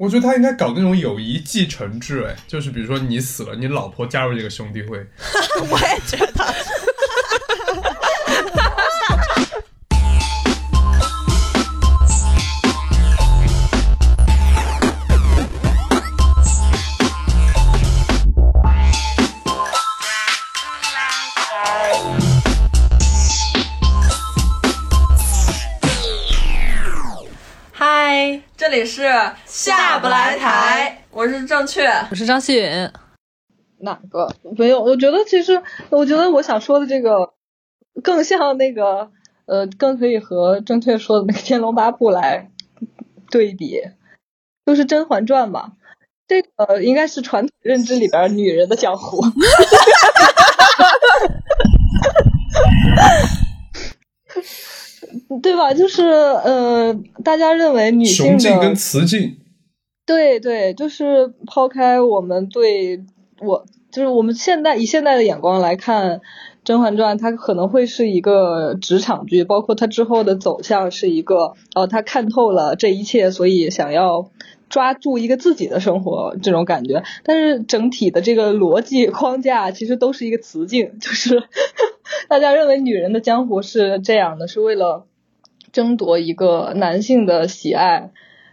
我觉得他应该搞那种友谊继承制，哎，就是比如说你死了，你老婆加入这个兄弟会。我也觉得。这里是下不来台，我是正确，我是张希允。哪个没有？我觉得其实，我觉得我想说的这个更像那个，呃，更可以和正确说的那个《天龙八部》来对比，就是《甄嬛传》嘛。这个应该是传统认知里边女人的江湖。对吧？就是呃，大家认为女性的跟雌竞，对对，就是抛开我们对我，就是我们现在以现在的眼光来看，《甄嬛传》它可能会是一个职场剧，包括它之后的走向是一个，哦，他看透了这一切，所以想要抓住一个自己的生活这种感觉。但是整体的这个逻辑框架其实都是一个雌竞，就是 大家认为女人的江湖是这样的，是为了。争夺一个男性的喜爱，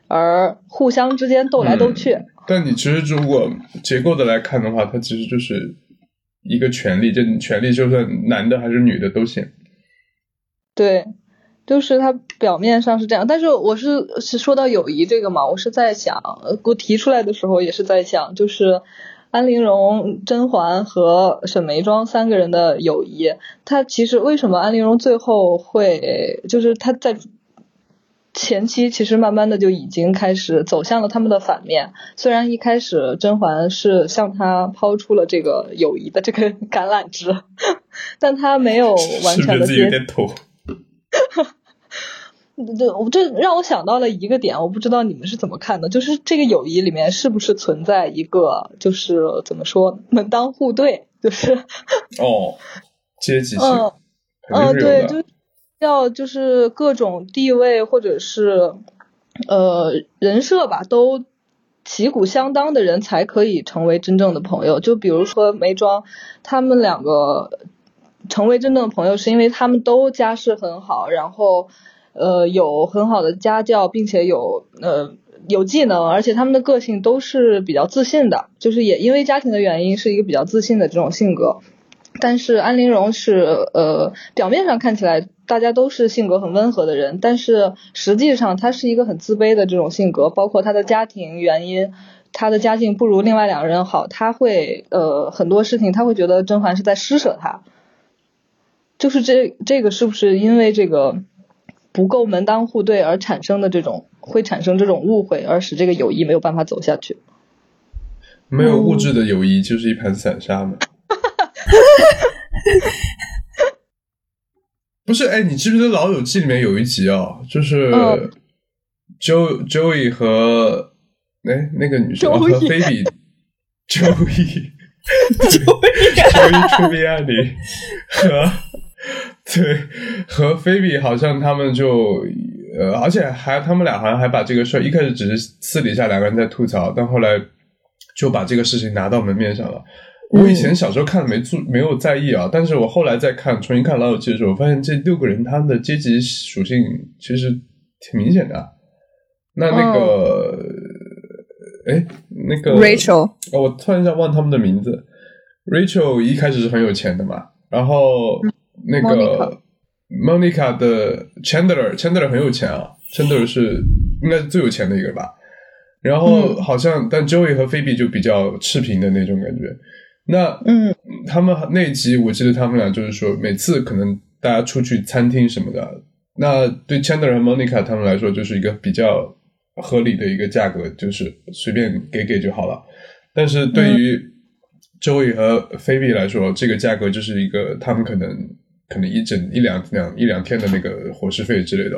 而互相之间斗来斗去。但你其实如果结构的来看的话，它其实就是一个权利，这权利就算男的还是女的都行。对，就是它表面上是这样，但是我是是说到友谊这个嘛，我是在想，我提出来的时候也是在想，就是。安陵容、甄嬛和沈眉庄三个人的友谊，他其实为什么安陵容最后会，就是他在前期其实慢慢的就已经开始走向了他们的反面。虽然一开始甄嬛是向他抛出了这个友谊的这个橄榄枝，但他没有完全的接。对，我这让我想到了一个点，我不知道你们是怎么看的，就是这个友谊里面是不是存在一个，就是怎么说门当户对，就是哦，阶级性，嗯，对，就要就是各种地位或者是呃人设吧，都旗鼓相当的人才可以成为真正的朋友。就比如说眉庄，他们两个成为真正的朋友，是因为他们都家世很好，然后。呃，有很好的家教，并且有呃有技能，而且他们的个性都是比较自信的，就是也因为家庭的原因，是一个比较自信的这种性格。但是安陵容是呃表面上看起来大家都是性格很温和的人，但是实际上她是一个很自卑的这种性格，包括她的家庭原因，她的家境不如另外两个人好，她会呃很多事情她会觉得甄嬛是在施舍她，就是这这个是不是因为这个？不够门当户对而产生的这种，会产生这种误会，而使这个友谊没有办法走下去。没有物质的友谊就是一盘散沙嘛。不是，哎，你记不记得《老友记》里面有一集啊？就是 Jo Joey 和哎那个女生和菲比 Joey Joey 出兵案里和。对，和菲比好像他们就呃，而且还他们俩好像还把这个事儿一开始只是私底下两个人在吐槽，但后来就把这个事情拿到门面上了。我以前小时候看没注没有在意啊，但是我后来再看重新看老友记的时候，我发现这六个人他们的阶级属性其实挺明显的。那那个，哎，那个 Rachel，哦，我突然间忘他们的名字。Rachel 一开始是很有钱的嘛，然后。那个 Monica 的 Chandler，Chandler 很有钱啊，Chandler 是应该是最有钱的一个吧。然后好像，但 Joey 和 Phoebe 就比较持平的那种感觉。那嗯，他们那一集我记得他们俩就是说，每次可能大家出去餐厅什么的，那对 Chandler 和 Monica 他们来说就是一个比较合理的一个价格，就是随便给给就好了。但是对于 Joey 和 Phoebe 来说，这个价格就是一个他们可能。可能一整一两两一两天的那个伙食费之类的，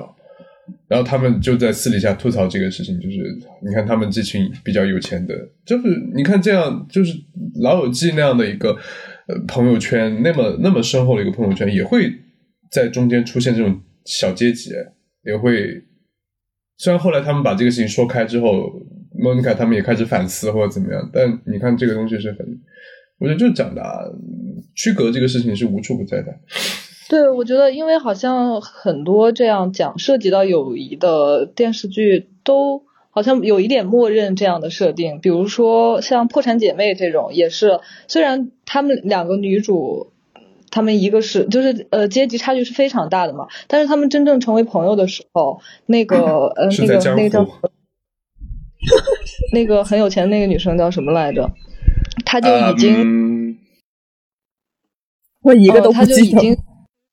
然后他们就在私底下吐槽这个事情，就是你看他们这群比较有钱的，就是你看这样，就是老友记那样的一个呃朋友圈，那么那么深厚的一个朋友圈，也会在中间出现这种小阶级，也会。虽然后来他们把这个事情说开之后，莫妮卡他们也开始反思或者怎么样。但你看这个东西是很，我觉得就讲的啊区隔这个事情是无处不在的。对，我觉得因为好像很多这样讲涉及到友谊的电视剧都。好像有一点默认这样的设定，比如说像《破产姐妹》这种，也是虽然她们两个女主，她们一个是就是呃阶级差距是非常大的嘛，但是她们真正成为朋友的时候，那个呃那个那个叫那个很有钱的那个女生叫什么来着？她就已经我一个都不记得，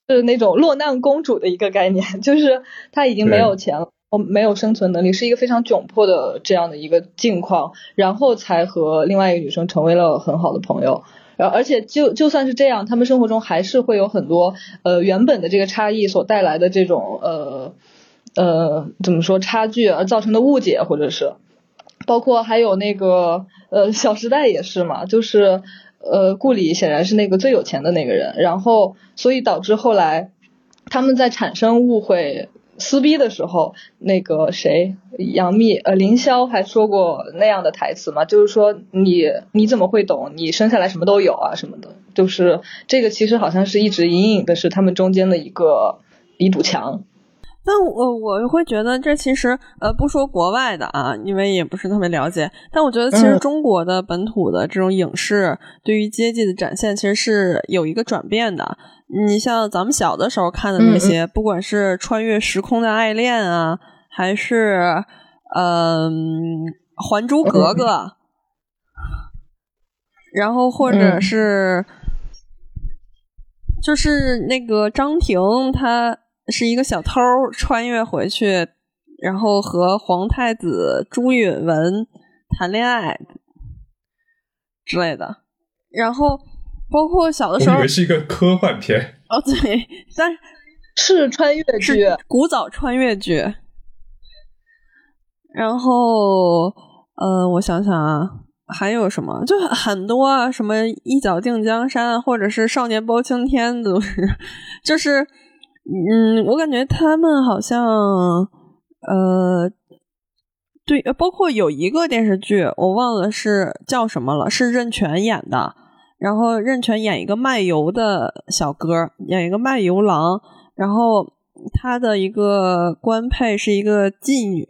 是那种落难公主的一个概念，就是她已经没有钱了。哦，没有生存能力，是一个非常窘迫的这样的一个境况，然后才和另外一个女生成为了很好的朋友。然后，而且就就算是这样，他们生活中还是会有很多呃原本的这个差异所带来的这种呃呃怎么说差距而造成的误解，或者是包括还有那个呃《小时代》也是嘛，就是呃顾里显然是那个最有钱的那个人，然后所以导致后来他们在产生误会。撕逼的时候，那个谁，杨幂呃，凌霄还说过那样的台词嘛，就是说你你怎么会懂？你生下来什么都有啊什么的，就是这个其实好像是一直隐隐的是他们中间的一个一堵墙。但我我会觉得这其实呃不说国外的啊，因为也不是特别了解，但我觉得其实中国的本土的这种影视对于阶级的展现其实是有一个转变的。你像咱们小的时候看的那些，不管是穿越时空的爱恋啊，还是嗯《还珠格格》，然后或者是就是那个张庭，他是一个小偷，穿越回去，然后和皇太子朱允文谈恋爱之类的，然后。包括小的时候，以为是一个科幻片哦，对，但 是穿越剧，古早穿越剧。然后，呃，我想想啊，还有什么？就很多啊，什么一脚定江山，或者是少年包青天，都是，就是，嗯，我感觉他们好像，呃，对，包括有一个电视剧，我忘了是叫什么了，是任泉演的。然后任泉演一个卖油的小哥，演一个卖油郎。然后他的一个官配是一个妓女，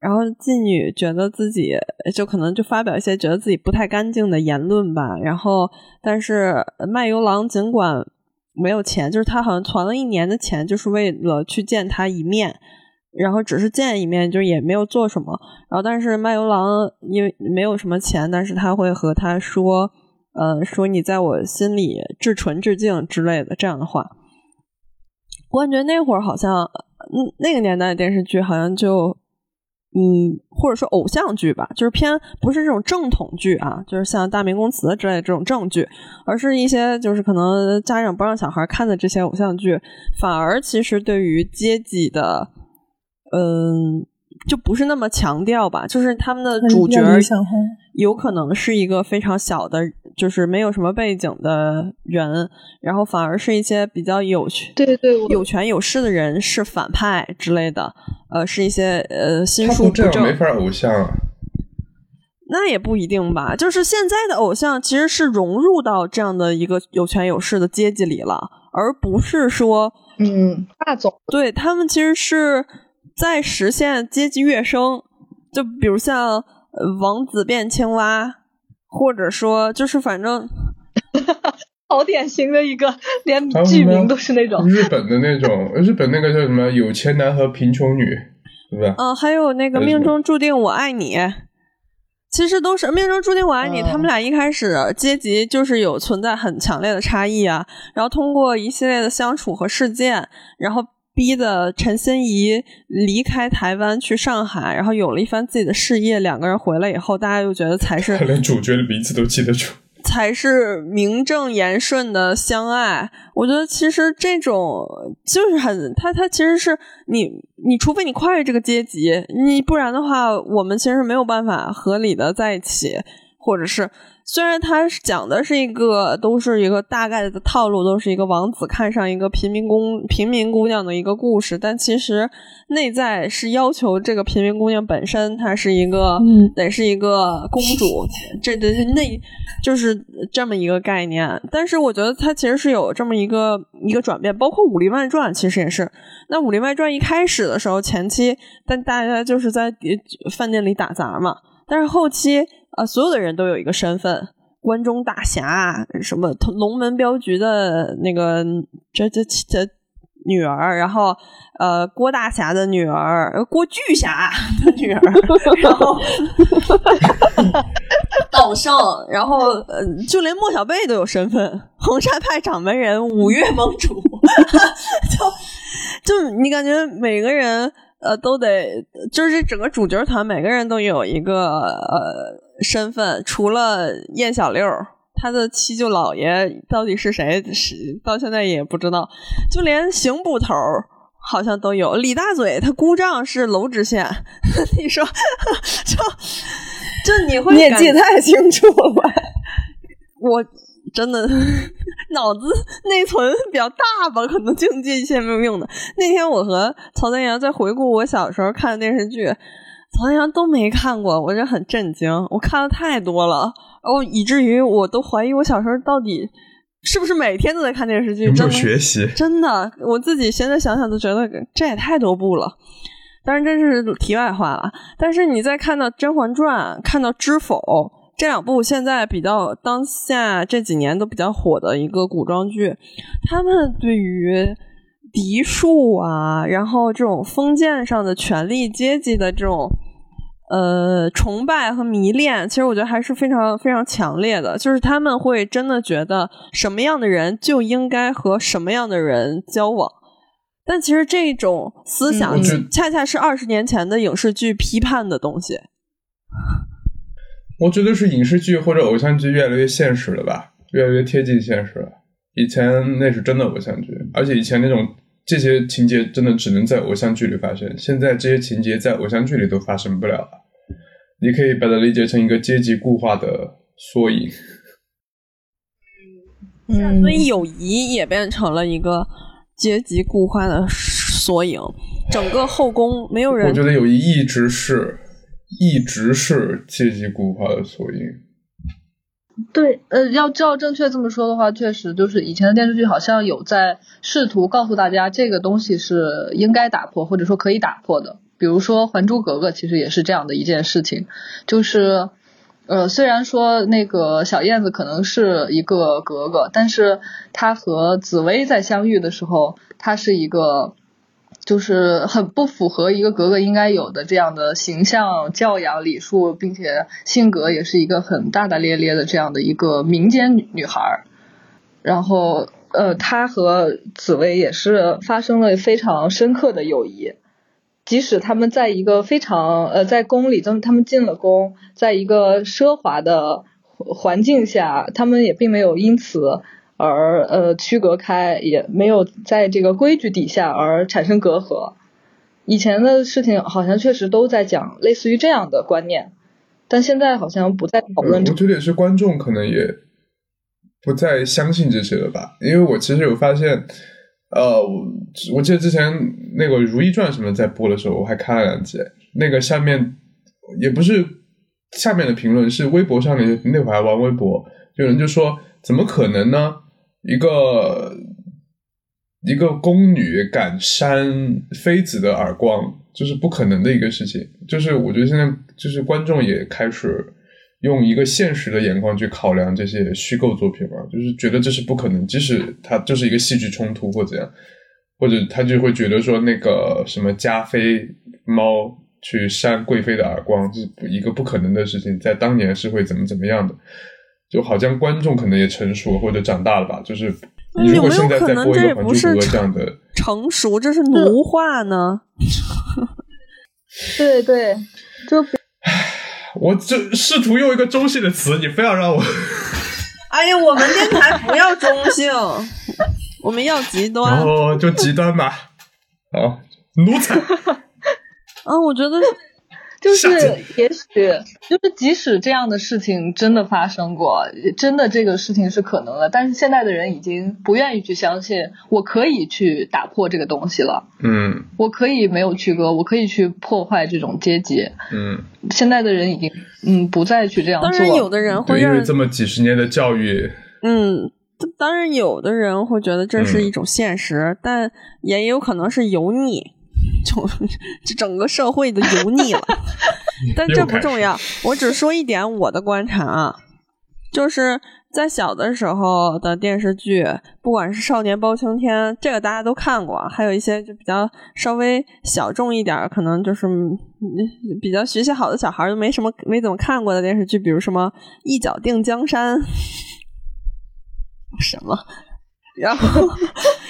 然后妓女觉得自己就可能就发表一些觉得自己不太干净的言论吧。然后，但是卖油郎尽管没有钱，就是他好像存了一年的钱，就是为了去见他一面。然后只是见一面，就也没有做什么。然后，但是卖油郎因为没有什么钱，但是他会和他说。呃，说你在我心里至纯至净之类的这样的话，我感觉那会儿好像，嗯，那个年代的电视剧好像就，嗯，或者说偶像剧吧，就是偏不是这种正统剧啊，就是像《大明宫词》之类的这种正剧，而是一些就是可能家长不让小孩看的这些偶像剧，反而其实对于阶级的，嗯。就不是那么强调吧，就是他们的主角有可能是一个非常小的，就是没有什么背景的人，然后反而是一些比较有权、对对有权有势的人是反派之类的，呃，是一些呃心术不正，没法偶像啊。那也不一定吧，就是现在的偶像其实是融入到这样的一个有权有势的阶级里了，而不是说嗯霸总，对他们其实是。在实现阶级跃升，就比如像王子变青蛙，或者说就是反正，好典型的一个，连剧名都是那种日本的那种，日本那个叫什么有钱男和贫穷女，对吧？嗯，还有那个命中注定我爱你，其实都是命中注定我爱你。他们俩一开始阶级就是有存在很强烈的差异啊，然后通过一系列的相处和事件，然后。逼的陈心怡离开台湾去上海，然后有了一番自己的事业。两个人回来以后，大家又觉得才是连主角的名字都记得住，才是名正言顺的相爱。我觉得其实这种就是很他他其实是你你除非你跨越这个阶级，你不然的话，我们其实没有办法合理的在一起。或者是。虽然他讲的是一个，都是一个大概的套路，都是一个王子看上一个平民公平民姑娘的一个故事，但其实内在是要求这个平民姑娘本身她是一个得是一个公主，这的那就是这么一个概念。但是我觉得它其实是有这么一个一个转变，包括《武林外传》其实也是。那《武林外传》一开始的时候，前期但大家就是在饭店里打杂嘛，但是后期。啊，所有的人都有一个身份，关中大侠，什么龙门镖局的那个这这这女儿，然后呃郭大侠的女儿，郭巨侠的女儿，然后 岛上，然后呃就连莫小贝都有身份，衡山派掌门人，五岳盟主，就就你感觉每个人呃都得，就是整个主角团每个人都有一个呃。身份除了燕小六，他的七舅姥爷到底是谁？是到现在也不知道。就连刑捕头好像都有。李大嘴他姑丈是娄知县，你说 就就你会你也记太清楚了。我真的脑子内存比较大吧，可能净记一些没有用的。那天我和曹丹阳在回顾我小时候看的电视剧。曹阳都没看过，我就很震惊。我看的太多了，然后以至于我都怀疑我小时候到底是不是每天都在看电视剧。有学习？真的，我自己现在想想都觉得这也太多部了。当然这是题外话了。但是你再看到《甄嬛传》、看到《知否》这两部现在比较当下这几年都比较火的一个古装剧，他们对于。嫡庶啊，然后这种封建上的权力阶级的这种呃崇拜和迷恋，其实我觉得还是非常非常强烈的。就是他们会真的觉得什么样的人就应该和什么样的人交往，但其实这种思想恰恰是二十年前的影视剧批判的东西。我觉得是影视剧或者偶像剧越来越现实了吧，越来越贴近现实了。以前那是真的偶像剧，而且以前那种这些情节真的只能在偶像剧里发生。现在这些情节在偶像剧里都发生不了了。你可以把它理解成一个阶级固化的缩影。嗯，所以友谊也变成了一个阶级固化的缩影。整个后宫没有人，我觉得友谊一直是，一直是阶级固化的缩影。对，呃，要照正确这么说的话，确实就是以前的电视剧好像有在试图告诉大家这个东西是应该打破，或者说可以打破的。比如说《还珠格格》，其实也是这样的一件事情，就是，呃，虽然说那个小燕子可能是一个格格，但是她和紫薇在相遇的时候，她是一个。就是很不符合一个格格应该有的这样的形象、教养、礼数，并且性格也是一个很大大咧咧的这样的一个民间女女孩。然后，呃，她和紫薇也是发生了非常深刻的友谊，即使他们在一个非常呃在宫里，他们进了宫，在一个奢华的环境下，他们也并没有因此。而呃区隔开，也没有在这个规矩底下而产生隔阂。以前的事情好像确实都在讲类似于这样的观念，但现在好像不再讨论。我觉得也是观众可能也不再相信这些了吧？因为我其实有发现，呃，我记得之前那个《如懿传》什么在播的时候，我还看了两集。那个下面也不是下面的评论，是微博上面那会儿还玩微博，有人就说：“怎么可能呢？”一个一个宫女敢扇妃子的耳光，就是不可能的一个事情。就是我觉得现在就是观众也开始用一个现实的眼光去考量这些虚构作品了，就是觉得这是不可能。即使它就是一个戏剧冲突或怎样，或者他就会觉得说那个什么加菲猫去扇贵妃的耳光是一个不可能的事情，在当年是会怎么怎么样的。就好像观众可能也成熟或者长大了吧，就是你如果现在再播一个《还珠格格》这样的成熟，这是奴化呢？对对，就我这试图用一个中性的词，你非要让我 哎呀，我们电台不要中性，我们要极端哦，就极端吧。好，奴才啊，我觉得就是也许就是即使这样的事情真的发生过，真的这个事情是可能的，但是现在的人已经不愿意去相信，我可以去打破这个东西了。嗯，我可以没有区隔，我可以去破坏这种阶级。嗯，现在的人已经嗯不再去这样做。当然，有的人会因为这么几十年的教育，嗯。当然，有的人会觉得这是一种现实，但也有可能是油腻，就这整个社会的油腻了。但这不重要，我只说一点我的观察啊，就是在小的时候的电视剧，不管是《少年包青天》，这个大家都看过，还有一些就比较稍微小众一点，可能就是比较学习好的小孩都没什么没怎么看过的电视剧，比如什么《一脚定江山》。什么？然后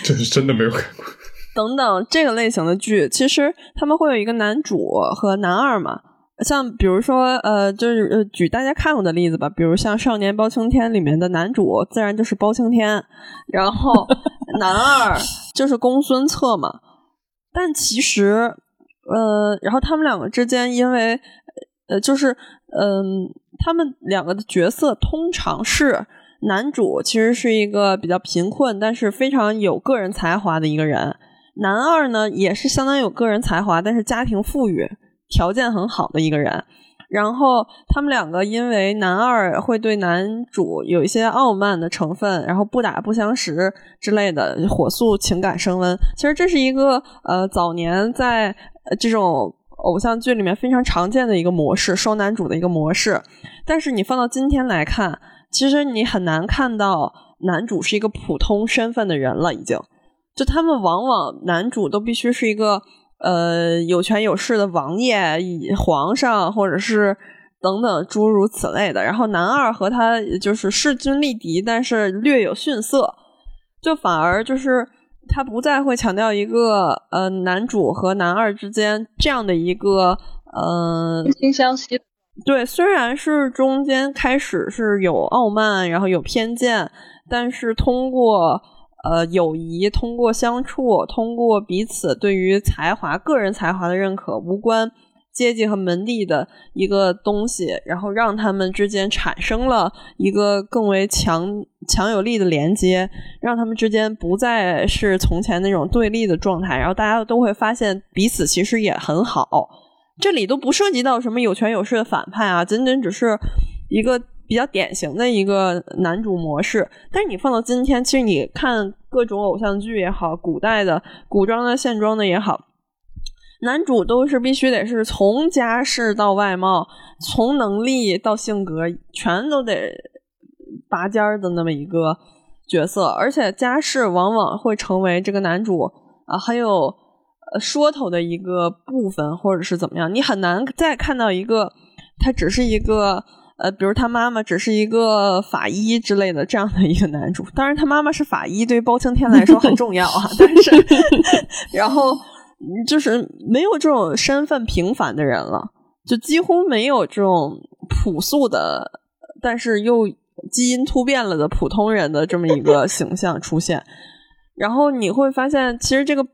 这是真的没有看过。等等，这个类型的剧，其实他们会有一个男主和男二嘛。像比如说，呃，就是呃，举大家看过的例子吧，比如像《少年包青天》里面的男主，自然就是包青天，然后 男二就是公孙策嘛。但其实，呃，然后他们两个之间，因为呃，就是嗯，他们两个的角色通常是。男主其实是一个比较贫困，但是非常有个人才华的一个人。男二呢，也是相当有个人才华，但是家庭富裕、条件很好的一个人。然后他们两个因为男二会对男主有一些傲慢的成分，然后不打不相识之类的，火速情感升温。其实这是一个呃早年在这种偶像剧里面非常常见的一个模式，双男主的一个模式。但是你放到今天来看。其实你很难看到男主是一个普通身份的人了，已经。就他们往往男主都必须是一个呃有权有势的王爷、皇上，或者是等等诸如此类的。然后男二和他就是势均力敌，但是略有逊色，就反而就是他不再会强调一个呃男主和男二之间这样的一个呃惺惺相惜。对，虽然是中间开始是有傲慢，然后有偏见，但是通过呃友谊，通过相处，通过彼此对于才华、个人才华的认可，无关阶级和门第的一个东西，然后让他们之间产生了一个更为强强有力的连接，让他们之间不再是从前那种对立的状态，然后大家都会发现彼此其实也很好。这里都不涉及到什么有权有势的反派啊，仅仅只是一个比较典型的一个男主模式。但是你放到今天，其实你看各种偶像剧也好，古代的、古装的、现装的也好，男主都是必须得是从家世到外貌，从能力到性格，全都得拔尖儿的那么一个角色。而且家世往往会成为这个男主啊很有。呃，说头的一个部分，或者是怎么样，你很难再看到一个他只是一个呃，比如他妈妈只是一个法医之类的这样的一个男主。当然，他妈妈是法医，对于包青天来说很重要啊。但是，然后就是没有这种身份平凡的人了，就几乎没有这种朴素的，但是又基因突变了的普通人的这么一个形象出现。然后你会发现，其实这个。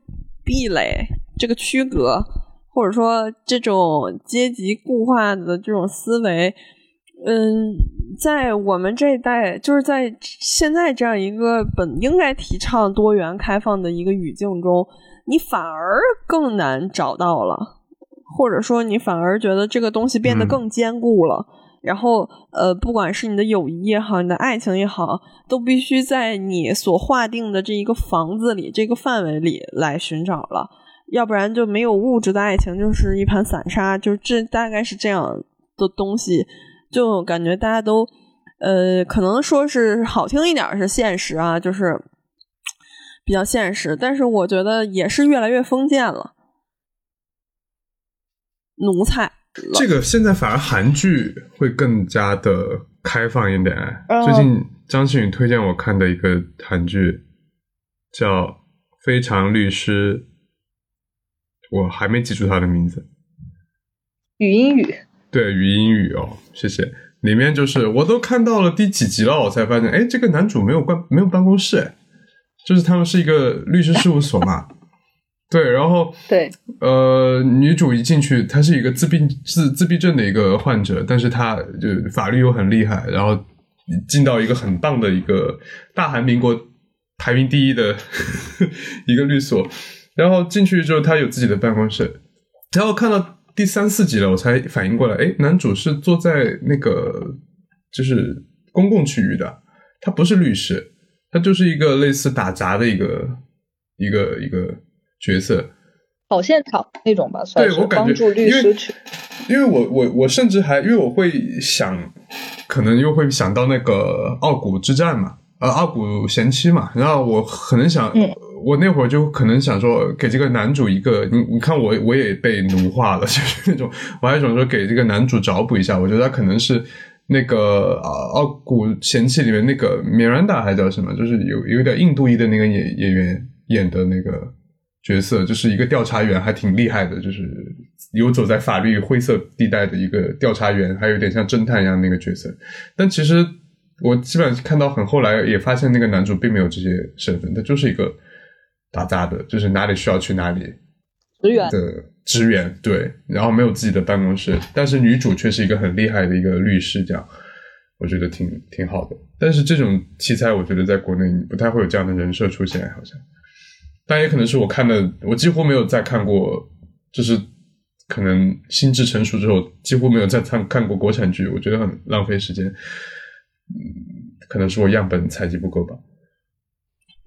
壁垒这个区隔，或者说这种阶级固化的这种思维，嗯，在我们这一代，就是在现在这样一个本应该提倡多元开放的一个语境中，你反而更难找到了，或者说你反而觉得这个东西变得更坚固了。然后，呃，不管是你的友谊也好，你的爱情也好，都必须在你所划定的这一个房子里、这个范围里来寻找了，要不然就没有物质的爱情，就是一盘散沙。就这大概是这样的东西，就感觉大家都，呃，可能说是好听一点是现实啊，就是比较现实，但是我觉得也是越来越封建了，奴才。这个现在反而韩剧会更加的开放一点。最近张馨予推荐我看的一个韩剧叫《非常律师》，我还没记住他的名字。语音语。对，语音语哦，谢谢。里面就是我都看到了第几集了，我才发现，哎，这个男主没有办没有办公室，哎，就是他们是一个律师事务所嘛。对，然后对，呃，女主一进去，她是一个自闭自自闭症的一个患者，但是她就法律又很厉害，然后进到一个很棒的一个大韩民国排名第一的 一个律所，然后进去之后，她有自己的办公室，然后看到第三四集了，我才反应过来，哎，男主是坐在那个就是公共区域的，他不是律师，他就是一个类似打杂的一个一个一个。角色，跑现场那种吧，算是帮助律师去。因为我我我甚至还因为我会想，可能又会想到那个傲骨之战嘛，呃，傲骨贤妻嘛。然后我可能想，我那会儿就可能想说，给这个男主一个，你你看我我也被奴化了，就是那种，我还想说给这个男主找补一下。我觉得他可能是那个啊，傲骨贤妻里面那个米兰达还叫什么，就是有有点印度裔的那个演演员演的那个。角色就是一个调查员，还挺厉害的，就是游走在法律灰色地带的一个调查员，还有点像侦探一样那个角色。但其实我基本上看到很后来，也发现那个男主并没有这些身份，他就是一个打杂的，就是哪里需要去哪里的职员。对，然后没有自己的办公室，但是女主却是一个很厉害的一个律师，这样我觉得挺挺好的。但是这种题材，我觉得在国内不太会有这样的人设出现，好像。但也可能是我看的，我几乎没有再看过，就是可能心智成熟之后，几乎没有再看看过国产剧，我觉得很浪费时间。嗯，可能是我样本采集不够吧。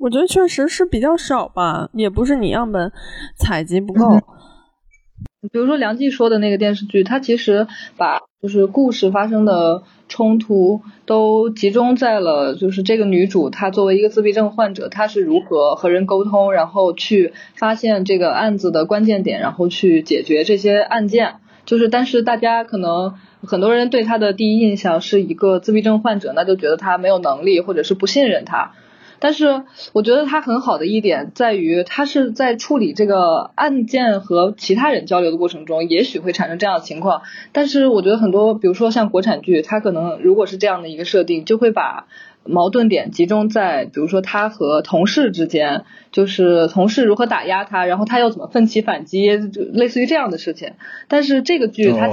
我觉得确实是比较少吧，也不是你样本采集不够。比如说梁记说的那个电视剧，它其实把就是故事发生的冲突都集中在了就是这个女主她作为一个自闭症患者，她是如何和人沟通，然后去发现这个案子的关键点，然后去解决这些案件。就是但是大家可能很多人对她的第一印象是一个自闭症患者，那就觉得她没有能力，或者是不信任她。但是我觉得他很好的一点在于，他是在处理这个案件和其他人交流的过程中，也许会产生这样的情况。但是我觉得很多，比如说像国产剧，它可能如果是这样的一个设定，就会把矛盾点集中在，比如说他和同事之间，就是同事如何打压他，然后他又怎么奋起反击，就类似于这样的事情。但是这个剧它，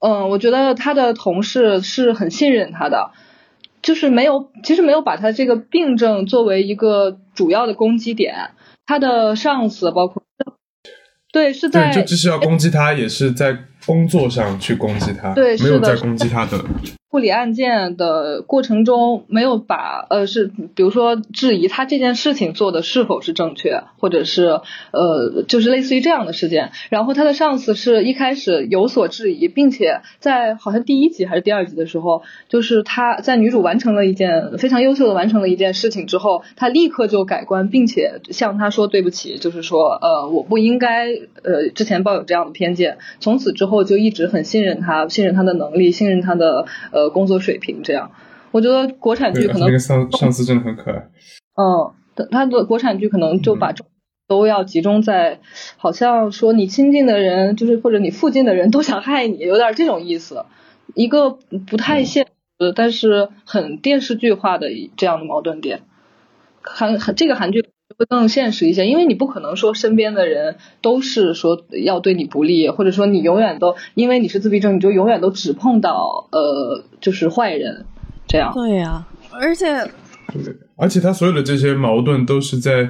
嗯，我觉得他的同事是很信任他的。就是没有，其实没有把他这个病症作为一个主要的攻击点。他的上司包括，对，是在就即使要攻击他，也是在工作上去攻击他，对，没有在攻击他的。处理案件的过程中，没有把呃是比如说质疑他这件事情做的是否是正确，或者是呃就是类似于这样的事件。然后他的上司是一开始有所质疑，并且在好像第一集还是第二集的时候，就是他在女主完成了一件非常优秀的完成了一件事情之后，他立刻就改观，并且向他说对不起，就是说呃我不应该呃之前抱有这样的偏见。从此之后就一直很信任他，信任他的能力，信任他的。工作水平这样，我觉得国产剧可能那个上上司真的很可爱。嗯，他的国产剧可能就把都要集中在，好像说你亲近的人，就是或者你附近的人都想害你，有点这种意思。一个不太现实，但是很电视剧化的这样的矛盾点。韩韩这个韩剧会更现实一些，因为你不可能说身边的人都是说要对你不利，或者说你永远都因为你是自闭症，你就永远都只碰到呃就是坏人这样。对呀，而且对，而且他所有的这些矛盾都是在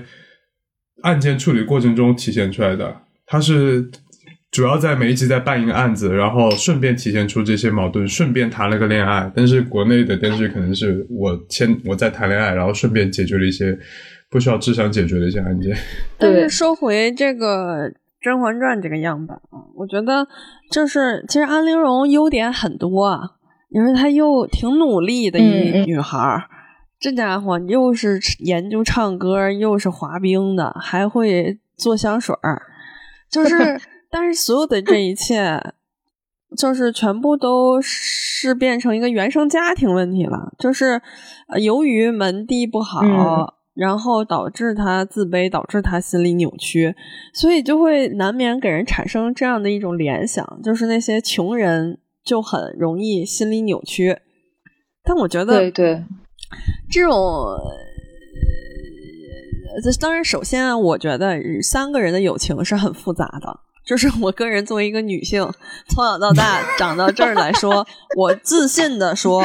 案件处理过程中体现出来的。他是主要在每一集在办一个案子，然后顺便体现出这些矛盾，顺便谈了个恋爱。但是国内的电视剧可能是我先我在谈恋爱，然后顺便解决了一些。不需要智商解决的一些案件。但是说回这个《甄嬛传》这个样本啊，我觉得就是其实安陵容优点很多啊，因为她又挺努力的一女孩儿，这家伙又是研究唱歌，又是滑冰的，还会做香水儿，就是 但是所有的这一切，就是全部都是变成一个原生家庭问题了，就是由于门第不好。然后导致他自卑，导致他心理扭曲，所以就会难免给人产生这样的一种联想，就是那些穷人就很容易心理扭曲。但我觉得，对对，这种这当然，首先我觉得三个人的友情是很复杂的。就是我个人作为一个女性，从小到大长到这儿来说，我自信的说，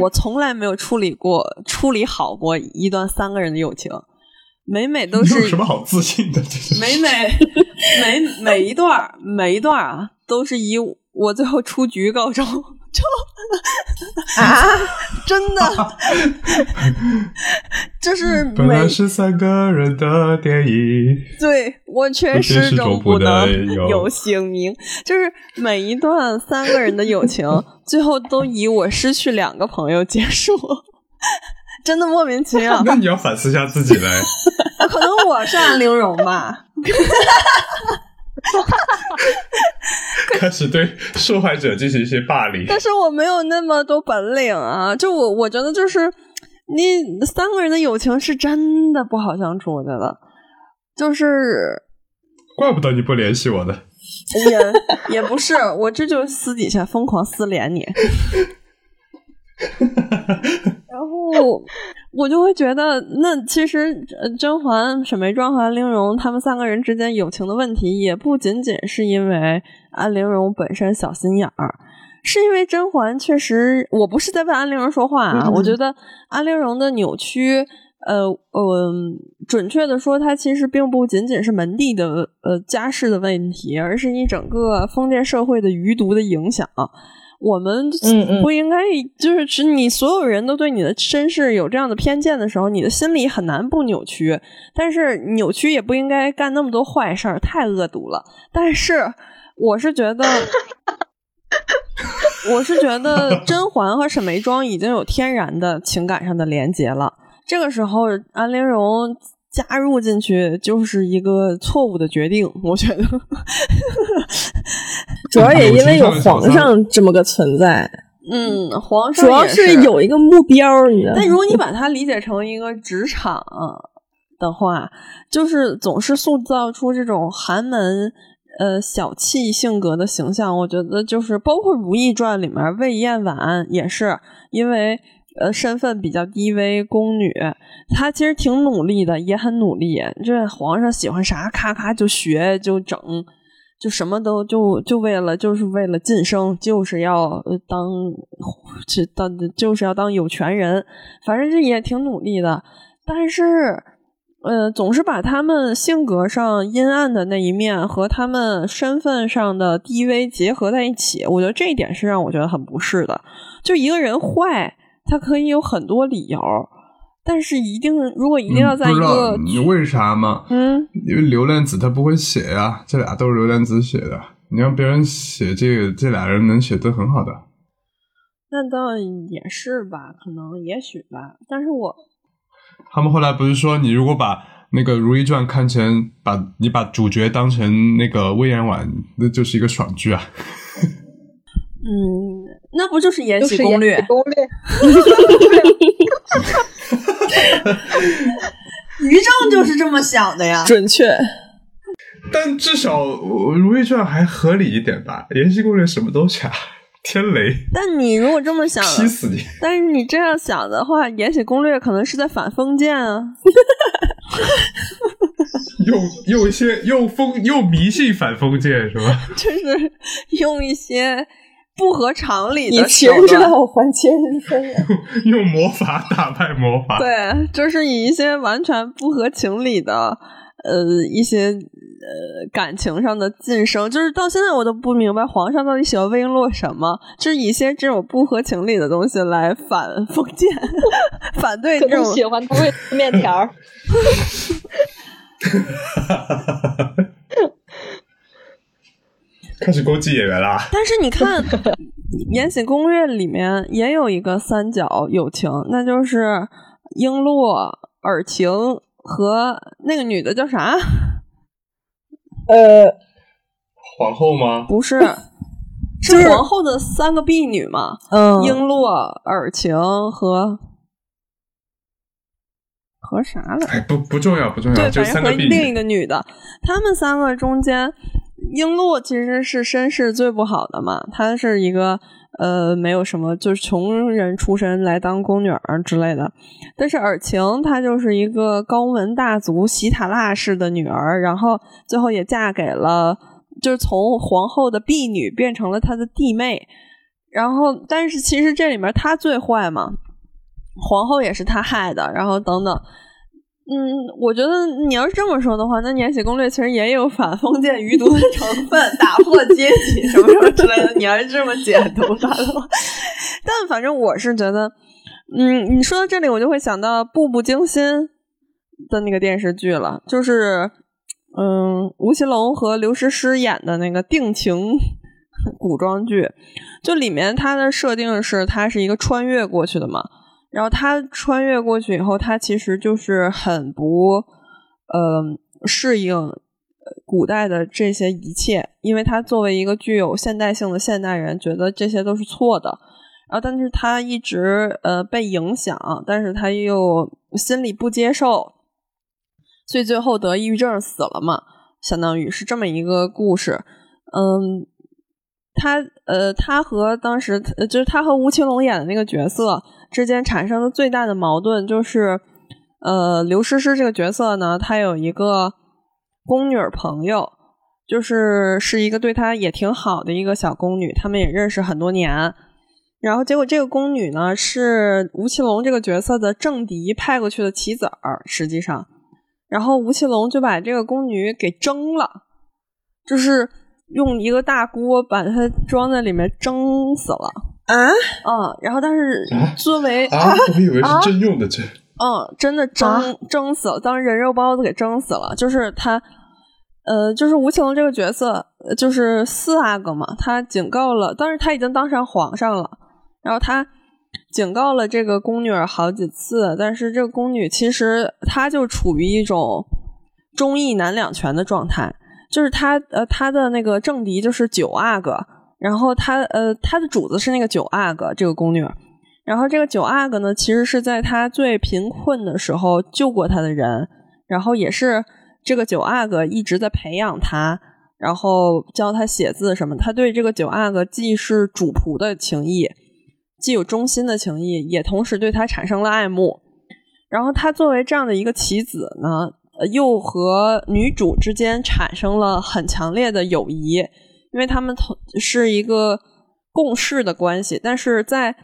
我从来没有处理过、处理好过一段三个人的友情，每每都是有什么好自信的？每每每每一段每一段啊，都是以我最后出局告终。就 啊，真的，就是本来是三个人的电影，对我却始终不能有姓名。就是每一段三个人的友情，最后都以我失去两个朋友结束，真的莫名其妙。那你要反思一下自己嘞。可能我是安陵容吧。开始对受害者进行一些霸凌，但是我没有那么多本领啊！就我，我觉得就是你三个人的友情是真的不好相处，我觉得就是，怪不得你不联系我呢。也也不是，我这就私底下疯狂私联你。然后我就会觉得，那其实甄嬛、沈眉庄和安陵容他们三个人之间友情的问题，也不仅仅是因为安陵容本身小心眼儿，是因为甄嬛确实，我不是在为安陵容说话啊。我觉得安陵容的扭曲，呃呃，准确的说，它其实并不仅仅是门第的呃家世的问题，而是你整个封建社会的余毒的影响。我们不应该，就是指你所有人都对你的身世有这样的偏见的时候，你的心里很难不扭曲。但是扭曲也不应该干那么多坏事儿，太恶毒了。但是我是觉得，我是觉得甄嬛和沈眉庄已经有天然的情感上的连结了。这个时候，安陵容。加入进去就是一个错误的决定，我觉得。主要也因为有 皇上这么个存在。嗯，皇上主要是有一个目标，你知道。但如果你把它理解成一个职场的话，就是总是塑造出这种寒门呃小气性格的形象。我觉得就是包括《如懿传》里面魏嬿婉也是因为。呃，身份比较低微，宫女，她其实挺努力的，也很努力。这皇上喜欢啥，咔咔就学就整，就什么都就就为了就是为了晋升，就是要当这当就是要当有权人。反正这也挺努力的，但是呃，总是把他们性格上阴暗的那一面和他们身份上的低微结合在一起。我觉得这一点是让我觉得很不适的。就一个人坏。他可以有很多理由，但是一定如果一定要在一个你为啥吗？嗯，因为刘恋子他不会写呀，这俩都是刘恋子写的。你让别人写这个，这俩人能写都很好的。那倒也是吧，可能也许吧。但是我他们后来不是说，你如果把那个《如懿传》看成把你把主角当成那个魏延婉，那就是一个爽剧啊。嗯，那不就是《延禧攻略》？攻略。于正就是这么想的呀，准确。但至少《如懿传》还合理一点吧，《延禧攻略》什么都假，天雷。但你如果这么想，劈死你！但是你这样想的话，《延禧攻略》可能是在反封建啊。用用一些用封用迷信反封建是吧？就是用一些。不合常理的以前之道还前人分，用魔法打败魔法。对，就是以一些完全不合情理的，呃，一些呃感情上的晋升，就是到现在我都不明白皇上到底喜欢魏璎珞什么，就是一些这种不合情理的东西来反 封建，反对这种喜欢吃面条。开始攻击演员啦！但是你看，《延禧攻略》里面也有一个三角友情，那就是璎珞、尔晴和那个女的叫啥？呃，皇后吗？不是，是皇后的三个婢女嘛？嗯，璎珞、尔晴和和啥了？哎，不不重要，不重要。对，反正和另一个女的，她们三个中间。璎珞其实是身世最不好的嘛，她是一个呃，没有什么，就是穷人出身来当宫女儿之类的。但是尔晴她就是一个高门大族喜塔拉氏的女儿，然后最后也嫁给了，就是从皇后的婢女变成了她的弟妹。然后，但是其实这里面她最坏嘛，皇后也是她害的，然后等等。嗯，我觉得你要是这么说的话，那《延禧攻略》其实也有反封建余毒的成分，打破阶级什么什么之类的。你要是这么解读它的话，但反正我是觉得，嗯，你说到这里，我就会想到《步步惊心》的那个电视剧了，就是嗯，吴奇隆和刘诗诗演的那个定情古装剧，就里面它的设定是它是一个穿越过去的嘛。然后他穿越过去以后，他其实就是很不呃适应古代的这些一切，因为他作为一个具有现代性的现代人，觉得这些都是错的。然后，但是他一直呃被影响，但是他又心里不接受，所以最后得抑郁症死了嘛，相当于是这么一个故事。嗯，他呃，他和当时就是他和吴奇隆演的那个角色。之间产生的最大的矛盾就是，呃，刘诗诗这个角色呢，她有一个宫女朋友，就是是一个对她也挺好的一个小宫女，他们也认识很多年。然后结果这个宫女呢，是吴奇隆这个角色的政敌派过去的棋子儿，实际上，然后吴奇隆就把这个宫女给蒸了，就是用一个大锅把她装在里面蒸死了。啊，嗯，然后但是作为啊，我以为是真用的真，嗯，真的蒸蒸死了，当人肉包子给蒸死了。就是他，呃，就是吴奇隆这个角色，就是四阿哥嘛，他警告了，但是他已经当上皇上了，然后他警告了这个宫女好几次，但是这个宫女其实她就处于一种忠义难两全的状态，就是她呃她的那个政敌就是九阿哥。然后他呃，他的主子是那个九阿哥这个宫女，然后这个九阿哥呢，其实是在他最贫困的时候救过他的人，然后也是这个九阿哥一直在培养他，然后教他写字什么。他对这个九阿哥既是主仆的情谊，既有忠心的情谊，也同时对他产生了爱慕。然后他作为这样的一个棋子呢，又和女主之间产生了很强烈的友谊。因为他们同是一个共事的关系，但是在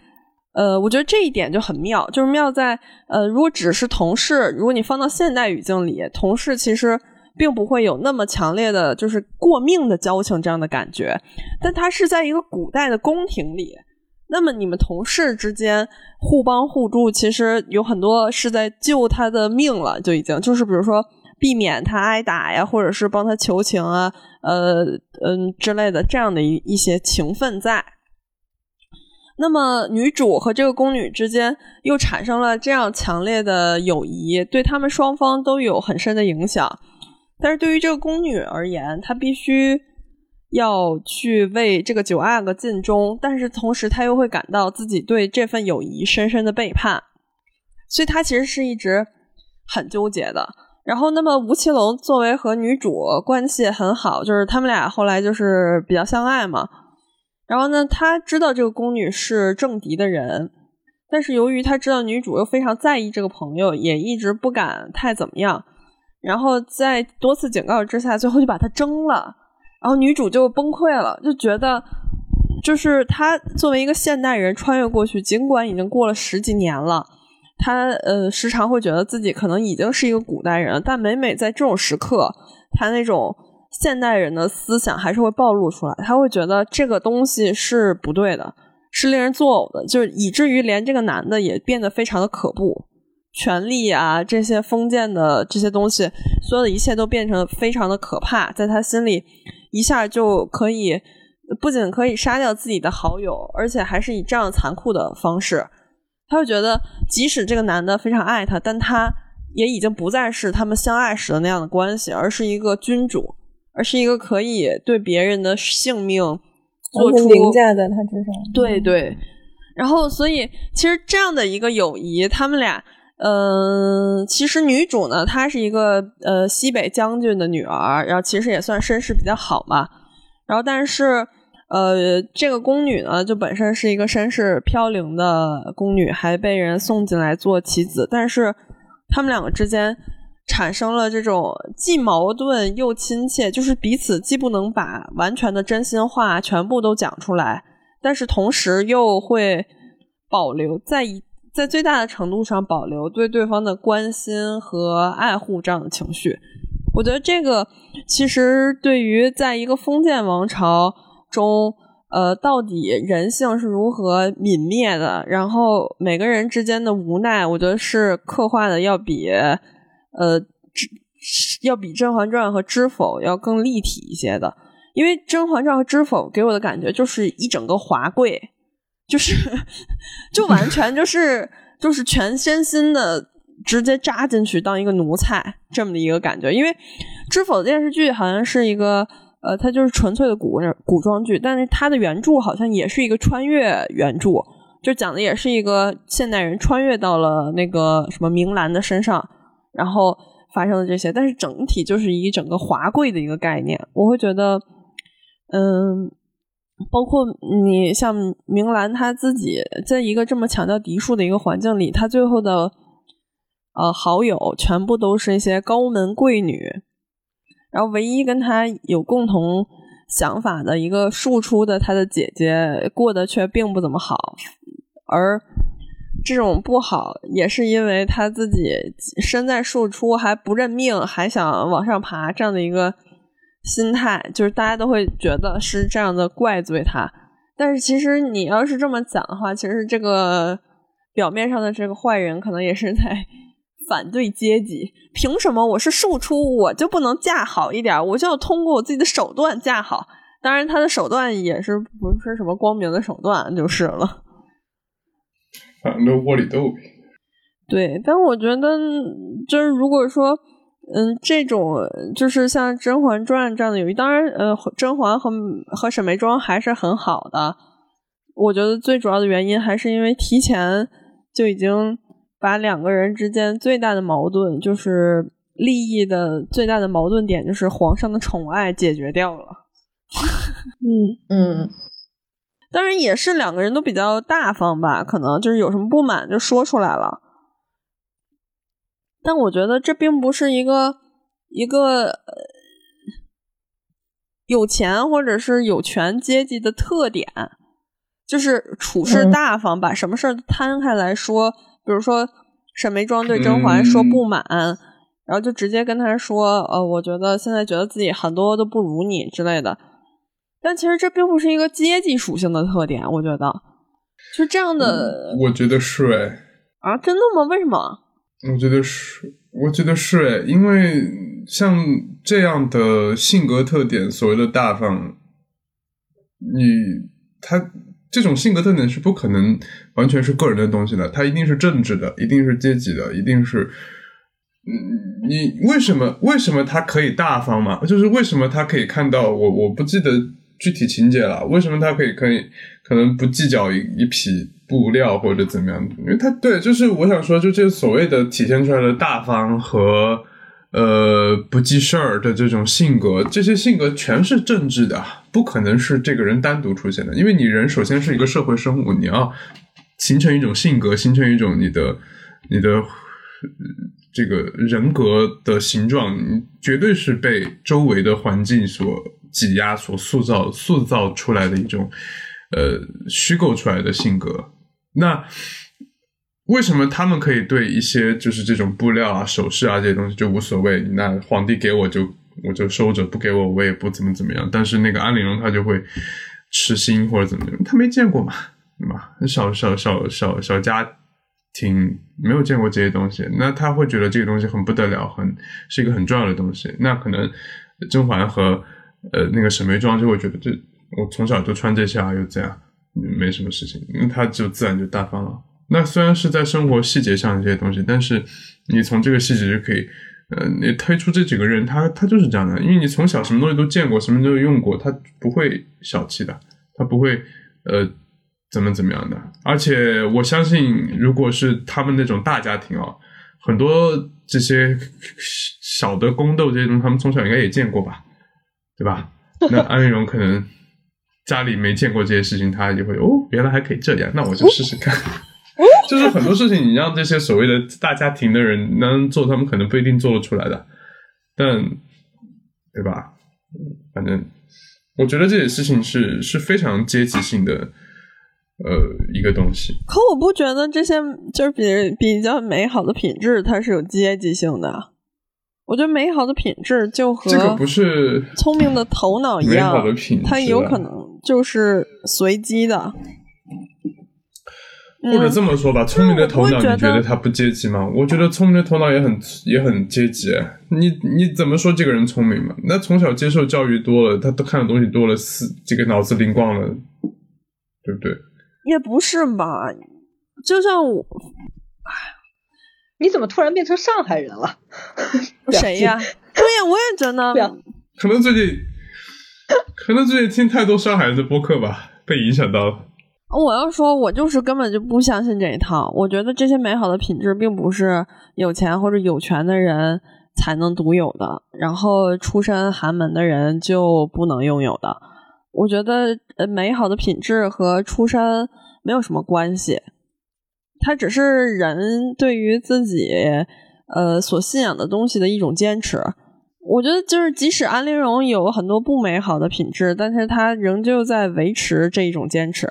呃，我觉得这一点就很妙，就是妙在呃，如果只是同事，如果你放到现代语境里，同事其实并不会有那么强烈的就是过命的交情这样的感觉，但他是在一个古代的宫廷里，那么你们同事之间互帮互助，其实有很多是在救他的命了，就已经就是比如说。避免他挨打呀，或者是帮他求情啊，呃，嗯之类的这样的一一些情分在。那么女主和这个宫女之间又产生了这样强烈的友谊，对他们双方都有很深的影响。但是对于这个宫女而言，她必须要去为这个九阿哥尽忠，但是同时她又会感到自己对这份友谊深深的背叛，所以她其实是一直很纠结的。然后，那么吴奇隆作为和女主关系很好，就是他们俩后来就是比较相爱嘛。然后呢，他知道这个宫女是政敌的人，但是由于他知道女主又非常在意这个朋友，也一直不敢太怎么样。然后在多次警告之下，最后就把他蒸了。然后女主就崩溃了，就觉得就是他作为一个现代人穿越过去，尽管已经过了十几年了。他呃，时常会觉得自己可能已经是一个古代人，但每每在这种时刻，他那种现代人的思想还是会暴露出来。他会觉得这个东西是不对的，是令人作呕的，就是以至于连这个男的也变得非常的可怖，权力啊这些封建的这些东西，所有的一切都变成非常的可怕，在他心里一下就可以不仅可以杀掉自己的好友，而且还是以这样残酷的方式。他会觉得，即使这个男的非常爱她，但他也已经不再是他们相爱时的那样的关系，而是一个君主，而是一个可以对别人的性命做出凌驾在他之上。对对。然后，所以其实这样的一个友谊，他们俩，嗯，其实女主呢，她是一个呃西北将军的女儿，然后其实也算身世比较好嘛。然后，但是呃，这个宫女呢，就本身是一个身世飘零的宫女，还被人送进来做棋子。但是他们两个之间产生了这种既矛盾又亲切，就是彼此既不能把完全的真心话全部都讲出来，但是同时又会保留在一在最大的程度上保留对对方的关心和爱护这样的情绪。我觉得这个其实对于在一个封建王朝。中，呃，到底人性是如何泯灭的？然后每个人之间的无奈，我觉得是刻画的要比，呃，要比《甄嬛传》和《知否》要更立体一些的。因为《甄嬛传》和《知否》给我的感觉就是一整个华贵，就是就完全就是就是全身心的直接扎进去当一个奴才这么的一个感觉。因为《知否》的电视剧好像是一个。呃，它就是纯粹的古古装剧，但是它的原著好像也是一个穿越原著，就讲的也是一个现代人穿越到了那个什么明兰的身上，然后发生的这些，但是整体就是一整个华贵的一个概念。我会觉得，嗯，包括你像明兰她自己，在一个这么强调嫡庶的一个环境里，她最后的呃好友全部都是一些高门贵女。然后，唯一跟他有共同想法的一个庶出的他的姐姐，过得却并不怎么好。而这种不好，也是因为他自己身在庶出还不认命，还想往上爬这样的一个心态，就是大家都会觉得是这样的怪罪他。但是，其实你要是这么讲的话，其实这个表面上的这个坏人，可能也是在。反对阶级，凭什么我是庶出，我就不能嫁好一点？我就要通过我自己的手段嫁好。当然，他的手段也是不是什么光明的手段，就是了。反正窝里斗呗。对，但我觉得，就是如果说，嗯，这种就是像《甄嬛传》这样的友谊，当然，呃，甄嬛和和沈眉庄还是很好的。我觉得最主要的原因还是因为提前就已经。把两个人之间最大的矛盾，就是利益的最大的矛盾点，就是皇上的宠爱解决掉了。嗯嗯，当然也是两个人都比较大方吧，可能就是有什么不满就说出来了。但我觉得这并不是一个一个有钱或者是有权阶级的特点，就是处事大方，把什么事儿摊开来说。比如说，沈眉庄对甄嬛说不满，然后就直接跟他说：“呃，我觉得现在觉得自己很多都不如你之类的。”但其实这并不是一个阶级属性的特点，我觉得就这样的。我觉得是哎啊，真的吗？为什么？我觉得是，我觉得是哎，因为像这样的性格特点，所谓的大方，你他。这种性格特点是不可能完全是个人的东西的，它一定是政治的，一定是阶级的，一定是，嗯，你为什么为什么他可以大方嘛？就是为什么他可以看到我我不记得具体情节了，为什么他可以可以可能不计较一一匹布料或者怎么样？因为他对，就是我想说，就这所谓的体现出来的大方和。呃，不记事儿的这种性格，这些性格全是政治的，不可能是这个人单独出现的。因为你人首先是一个社会生物，你要形成一种性格，形成一种你的你的这个人格的形状，你绝对是被周围的环境所挤压、所塑造、塑造出来的一种呃虚构出来的性格。那。为什么他们可以对一些就是这种布料啊、首饰啊这些东西就无所谓？那皇帝给我就我就收着，不给我我也不怎么怎么样。但是那个安陵容她就会痴心或者怎么样，她没见过嘛，对吧？小小小小小家庭没有见过这些东西，那他会觉得这个东西很不得了，很是一个很重要的东西。那可能甄嬛和呃那个沈眉庄就会觉得这我从小就穿这些啊，又这样没什么事情，那他就自然就大方了。那虽然是在生活细节上这些东西，但是你从这个细节就可以，呃，你推出这几个人，他他就是这样的，因为你从小什么东西都见过，什么都用过，他不会小气的，他不会呃怎么怎么样的。而且我相信，如果是他们那种大家庭啊，很多这些小的宫斗这些东西，他们从小应该也见过吧，对吧？那安陵容可能家里没见过这些事情，他就会哦，原来还可以这样，那我就试试看。就是很多事情，你让这些所谓的大家庭的人能做，他们可能不一定做得出来的，但对吧？反正我觉得这些事情是是非常阶级性的，呃，一个东西。可我不觉得这些就是比比较美好的品质，它是有阶级性的。我觉得美好的品质就和这个不是聪明的头脑一样，它有可能就是随机的。或者这么说吧，聪明的头脑，你觉得他不阶级吗？我觉得聪明的头脑也很也很阶级。你你怎么说这个人聪明嘛？那从小接受教育多了，他都看的东西多了，是这个脑子灵光了，对不对？也不是吧，就像我，你怎么突然变成上海人了？谁呀？对呀，我也觉得，可能最近，可能最近听太多上海人的播客吧，被影响到了。我要说，我就是根本就不相信这一套。我觉得这些美好的品质，并不是有钱或者有权的人才能独有的，然后出身寒门的人就不能拥有的。我觉得，呃，美好的品质和出身没有什么关系，它只是人对于自己呃所信仰的东西的一种坚持。我觉得，就是即使安陵容有很多不美好的品质，但是他仍旧在维持这一种坚持。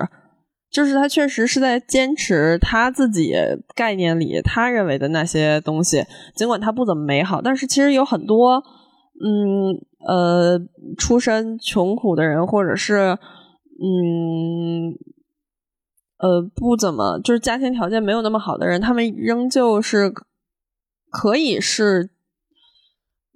就是他确实是在坚持他自己概念里他认为的那些东西，尽管他不怎么美好，但是其实有很多，嗯呃，出身穷苦的人，或者是嗯呃不怎么就是家庭条件没有那么好的人，他们仍旧是可以是，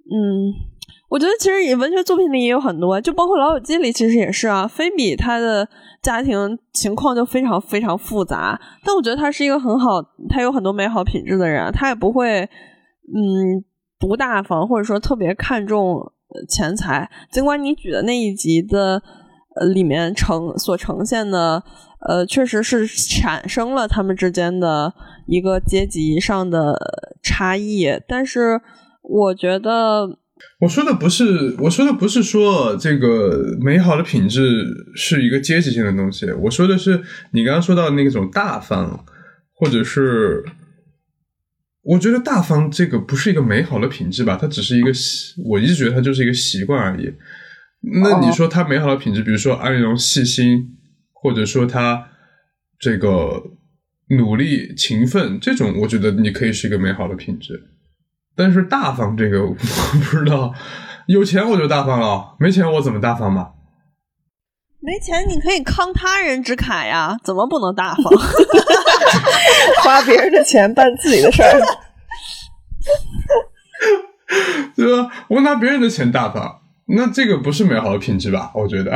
嗯，我觉得其实文学作品里也有很多，就包括《老友记》里其实也是啊，菲比他的。家庭情况就非常非常复杂，但我觉得他是一个很好，他有很多美好品质的人，他也不会嗯不大方，或者说特别看重钱财。尽管你举的那一集的呃里面呈所呈现的呃确实是产生了他们之间的一个阶级上的差异，但是我觉得。我说的不是，我说的不是说这个美好的品质是一个阶级性的东西。我说的是你刚刚说到那种大方，或者是我觉得大方这个不是一个美好的品质吧？它只是一个习，我一直觉得它就是一个习惯而已。那你说它美好的品质，比如说安陵容细心，或者说他这个努力勤奋，这种我觉得你可以是一个美好的品质。但是大方这个 我不知道，有钱我就大方了，没钱我怎么大方嘛？没钱你可以慷他人之慨呀，怎么不能大方？花别人的钱办自己的事儿，对吧？我拿别人的钱大方，那这个不是美好的品质吧？我觉得。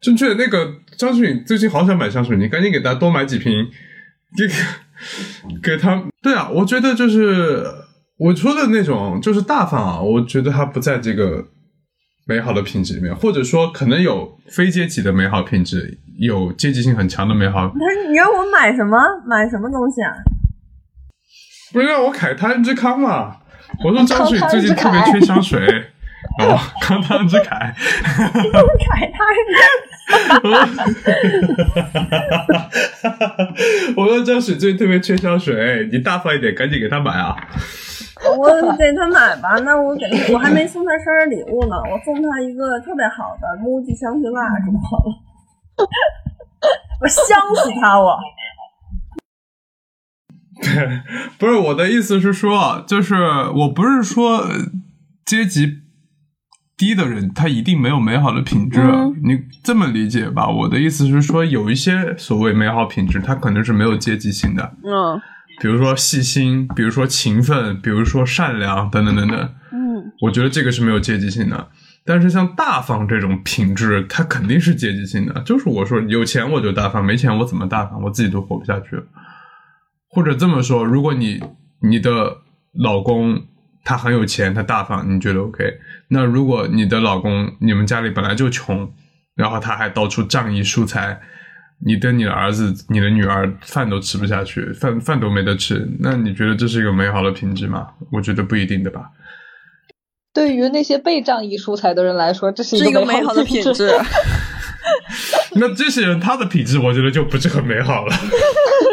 正确，那个张志宇最近好想买香水，你赶紧给他多买几瓶，这个。给他对啊，我觉得就是我说的那种，就是大方啊。我觉得他不在这个美好的品质里面，或者说可能有非阶级的美好品质，有阶级性很强的美好。他说：“你让我买什么？买什么东西啊？”不是让我凯他人之康嘛？我说张水最近特别缺香水哦，康他人之凯，凯他人。哈哈哈哈哈！哈我说江水最特别缺香水，你大方一点，赶紧给他买啊！我给他买吧，那我给我还没送他生日礼物呢，我送他一个特别好的 MUJI 香薰蜡烛好了。我香死他我！对，不是我的意思是说，就是我不是说阶级。低的人，他一定没有美好的品质，你这么理解吧？我的意思是说，有一些所谓美好品质，它可能是没有阶级性的。嗯，比如说细心，比如说勤奋，比如说善良，等等等等。嗯，我觉得这个是没有阶级性的。但是像大方这种品质，它肯定是阶级性的。就是我说有钱我就大方，没钱我怎么大方？我自己都活不下去。或者这么说，如果你你的老公。他很有钱，他大方，你觉得 OK？那如果你的老公，你们家里本来就穷，然后他还到处仗义疏财，你的你的儿子、你的女儿饭都吃不下去，饭饭都没得吃，那你觉得这是一个美好的品质吗？我觉得不一定的吧。对于那些被仗义疏财的人来说，这是一个美好的品质。那这些人他的品质，我觉得就不是很美好了。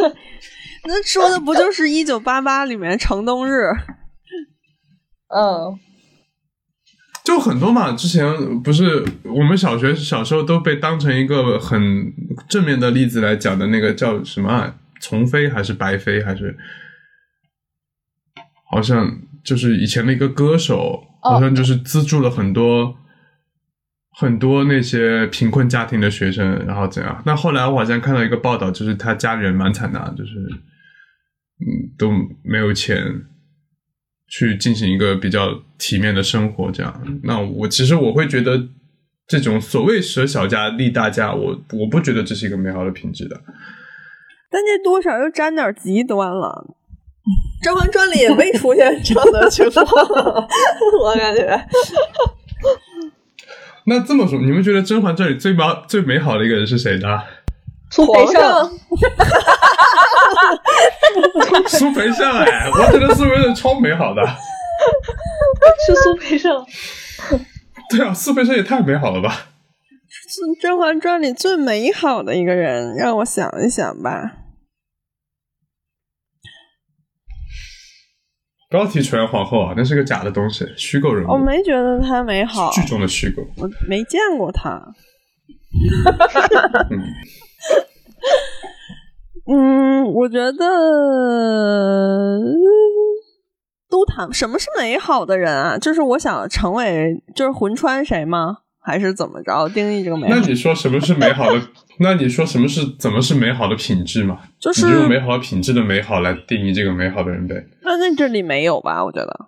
那说的不就是《一九八八》里面城东日？嗯，就很多嘛。之前不是我们小学小时候都被当成一个很正面的例子来讲的那个叫什么？丛飞还是白飞还是？好像就是以前的一个歌手，好像就是资助了很多很多那些贫困家庭的学生，然后怎样？那后来我好像看到一个报道，就是他家里人蛮惨的，就是嗯都没有钱去进行一个比较体面的生活，这样。那我其实我会觉得，这种所谓舍小家利大家，我我不觉得这是一个美好的品质的。但这多少又沾点极端了。《甄嬛传》里也没出现这样的情况，我感觉。那这么说，你们觉得《甄嬛传》里最美最美好的一个人是谁呢？苏培盛。苏培盛哎，我觉得苏培盛超美好的。是苏培盛。对啊，苏培盛也太美好了吧！是《甄嬛传》里最美好的一个人，让我想一想吧。不要提纯元皇后啊，那是个假的东西，虚构人物。我没觉得她美好，剧中的虚构。我没见过她。嗯，我觉得 都谈什么是美好的人啊？就是我想成为，就是魂穿谁吗？还是怎么着定义这个美好？那你说什么是美好的？那你说什么是怎么是美好的品质嘛？就是用美好品质的美好来定义这个美好的人呗？那那这里没有吧？我觉得，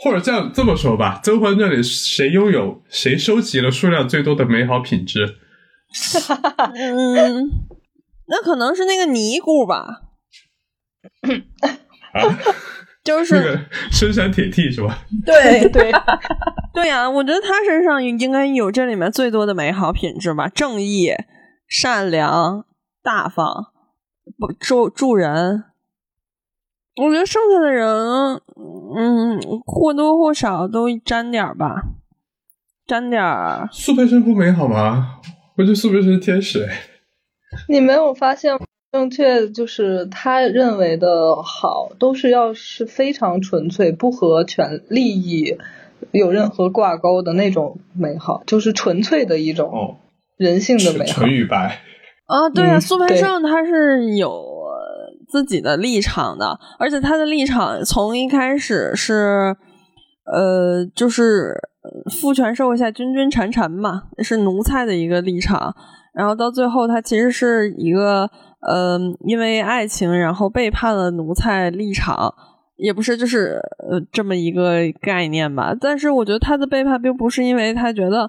或者这样这么说吧，《甄嬛这》里谁拥有谁收集了数量最多的美好品质？嗯，那可能是那个尼姑吧？啊。就是那个深山铁蹄是吧？对对对呀，我觉得他身上应该有这里面最多的美好品质吧：正义、善良、大方、不助助人。我觉得剩下的人，嗯，或多或少都沾点吧，沾点儿。苏培盛不美好吗？我觉得苏培盛是天使。你没有发现？正确就是他认为的好，都是要是非常纯粹，不和权利益有任何挂钩的那种美好，就是纯粹的一种人性的美好。纯与白啊，对啊，苏培盛他是有自己的立场的，而且他的立场从一开始是呃，就是父权社会下君君臣臣嘛，是奴才的一个立场，然后到最后他其实是一个。嗯，因为爱情，然后背叛了奴才立场，也不是就是呃这么一个概念吧。但是我觉得他的背叛并不是因为他觉得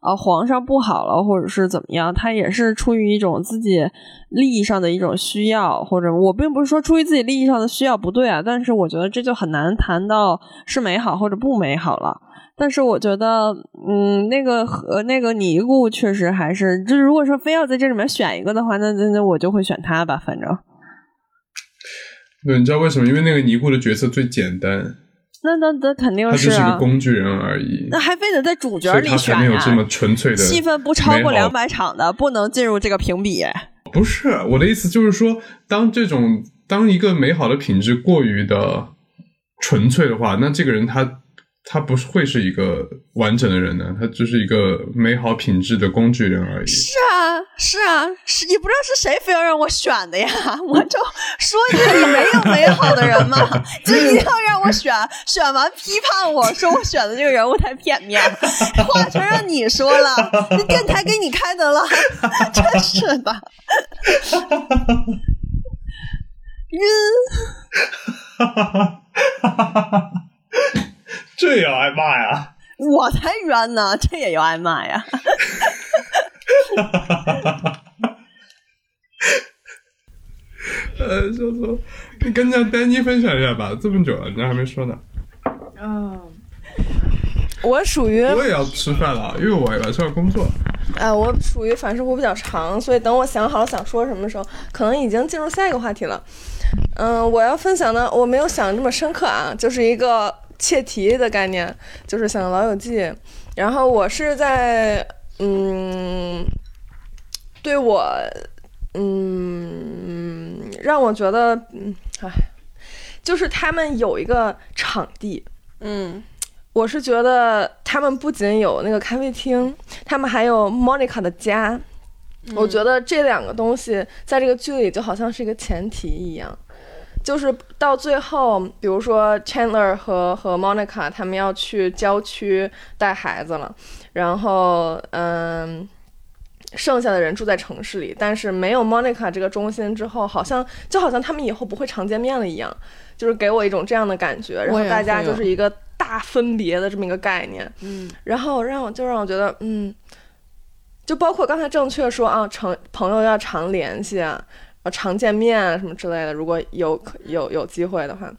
啊皇上不好了，或者是怎么样，他也是出于一种自己利益上的一种需要，或者我并不是说出于自己利益上的需要不对啊，但是我觉得这就很难谈到是美好或者不美好了。但是我觉得，嗯，那个和那个尼姑确实还是，就是如果说非要在这里面选一个的话，那那那我就会选他吧，反正。对，你知道为什么？因为那个尼姑的角色最简单。那那那肯定是啊。就是个工具人而已。那还非得在主角里选啊？有这么纯粹的戏份不超过两百场的，不能进入这个评比。不是我的意思，就是说，当这种当一个美好的品质过于的纯粹的话，那这个人他。他不是会是一个完整的人呢，他就是一个美好品质的工具人而已。是啊，是啊，是也不知道是谁非要让我选的呀，我就说一个你没有美好的人嘛，就一定要让我选，选完批判我说我选的这个人物太片面，话全让你说了，那电台给你开的了，真是的，晕，哈哈哈哈哈哈。这也要挨骂呀！我才冤呢，这也要挨骂呀！呃，说说，你跟家丹妮分享一下吧，这么久了，人家还没说呢。嗯，我属于我也要吃饭了，因为我晚上要工作。哎，我属于反射弧比较长，所以等我想好了想说什么的时候，可能已经进入下一个话题了。嗯，我要分享的我没有想这么深刻啊，就是一个。切题的概念，就是想《老友记》，然后我是在嗯，对我嗯让我觉得嗯哎，就是他们有一个场地，嗯，我是觉得他们不仅有那个咖啡厅，他们还有 Monica 的家，我觉得这两个东西在这个剧里就好像是一个前提一样。就是到最后，比如说 Chandler 和和 Monica 他们要去郊区带孩子了，然后嗯，剩下的人住在城市里，但是没有 Monica 这个中心之后，好像就好像他们以后不会常见面了一样，就是给我一种这样的感觉。然后大家就是一个大分别的这么一个概念。嗯，然后让我就让我觉得，嗯，就包括刚才正确说啊，成朋友要常联系啊。呃，常见面啊，什么之类的，如果有有有机会的话，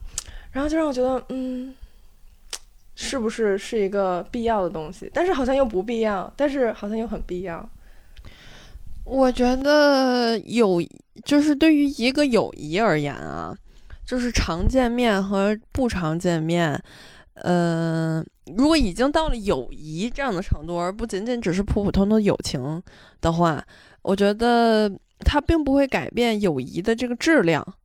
然后就让我觉得，嗯，是不是是一个必要的东西？但是好像又不必要，但是好像又很必要。我觉得有，就是对于一个友谊而言啊，就是常见面和不常见面，嗯，如果已经到了友谊这样的程度，而不仅仅只是普普通通友情的话，我觉得。它并不会改变友谊的这个质量，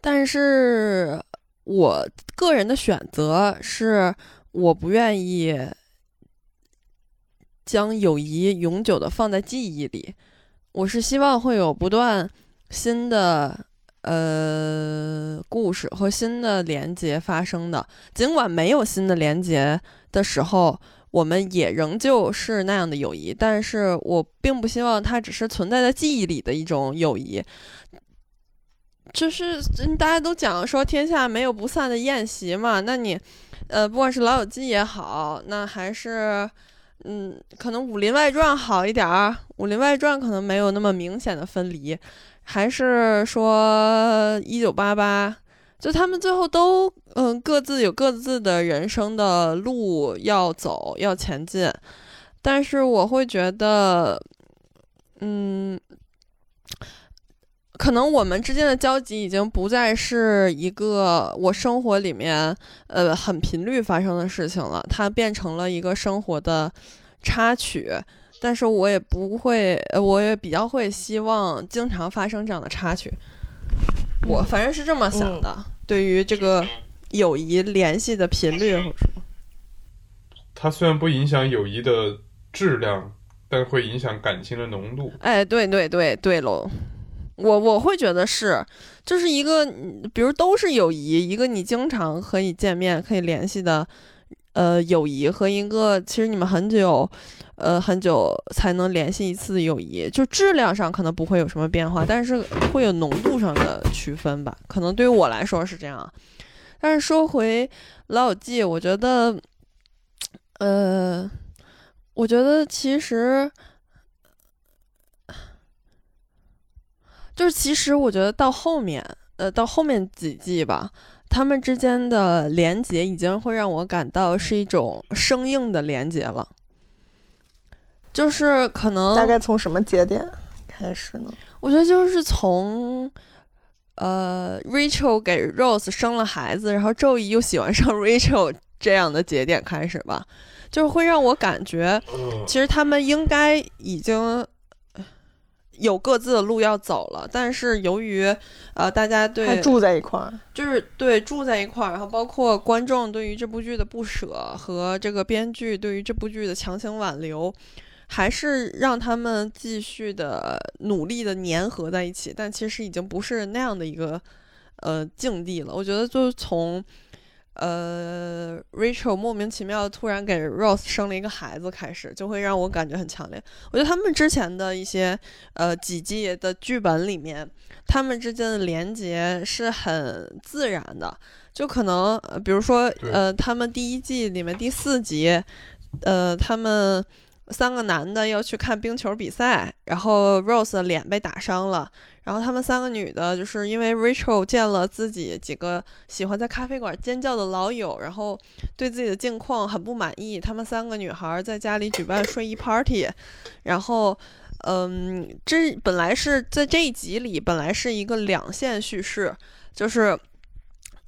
但是我个人的选择是，我不愿意将友谊永久的放在记忆里，我是希望会有不断新的呃故事和新的连接发生的，尽管没有新的连接的时候。我们也仍旧是那样的友谊，但是我并不希望它只是存在在记忆里的一种友谊。就是大家都讲说天下没有不散的宴席嘛，那你，呃，不管是老友记也好，那还是，嗯，可能武林外传好一点儿，武林外传可能没有那么明显的分离，还是说一九八八。就他们最后都嗯各自有各自的人生的路要走要前进，但是我会觉得，嗯，可能我们之间的交集已经不再是一个我生活里面呃很频率发生的事情了，它变成了一个生活的插曲，但是我也不会，我也比较会希望经常发生这样的插曲，我反正是这么想的。对于这个友谊联系的频率，或者什么，它虽然不影响友谊的质量，但会影响感情的浓度。哎，对对对对喽，我我会觉得是，就是一个，比如都是友谊，一个你经常可以见面、可以联系的，呃，友谊和一个其实你们很久。呃，很久才能联系一次友谊，就质量上可能不会有什么变化，但是会有浓度上的区分吧。可能对于我来说是这样。但是说回老友记，我觉得，呃，我觉得其实，就是其实我觉得到后面，呃，到后面几季吧，他们之间的连接已经会让我感到是一种生硬的连接了。就是可能大概从什么节点开始呢？我觉得就是从，呃，Rachel 给 Rose 生了孩子，然后周一又喜欢上 Rachel 这样的节点开始吧，就是会让我感觉，其实他们应该已经有各自的路要走了，但是由于呃大家对住在一块儿，就是对住在一块儿，然后包括观众对于这部剧的不舍和这个编剧对于这部剧的强行挽留。还是让他们继续的努力的粘合在一起，但其实已经不是那样的一个呃境地了。我觉得就是从呃 Rachel 莫名其妙突然给 Rose 生了一个孩子开始，就会让我感觉很强烈。我觉得他们之前的一些呃几季的剧本里面，他们之间的连接是很自然的，就可能比如说呃他们第一季里面第四集，呃他们。三个男的要去看冰球比赛，然后 Rose 的脸被打伤了，然后他们三个女的，就是因为 Rachel 见了自己几个喜欢在咖啡馆尖叫的老友，然后对自己的境况很不满意，他们三个女孩在家里举办睡衣 party，然后，嗯，这本来是在这一集里本来是一个两线叙事，就是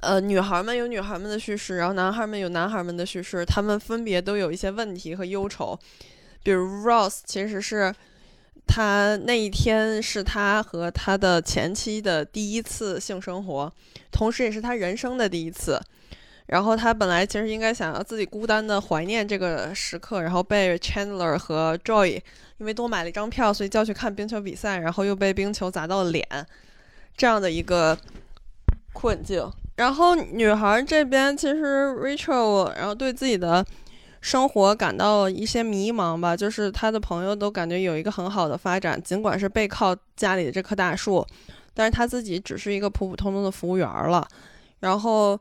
呃，女孩们有女孩们的叙事，然后男孩们有男孩们的叙事，他们分别都有一些问题和忧愁。比如 Ross 其实是他那一天是他和他的前妻的第一次性生活，同时也是他人生的第一次。然后他本来其实应该想要自己孤单的怀念这个时刻，然后被 Chandler 和 Joy 因为多买了一张票，所以叫去看冰球比赛，然后又被冰球砸到了脸，这样的一个困境。然后女孩这边其实 Rachel，然后对自己的生活感到一些迷茫吧，就是他的朋友都感觉有一个很好的发展，尽管是背靠家里的这棵大树，但是他自己只是一个普普通通的服务员了，然后。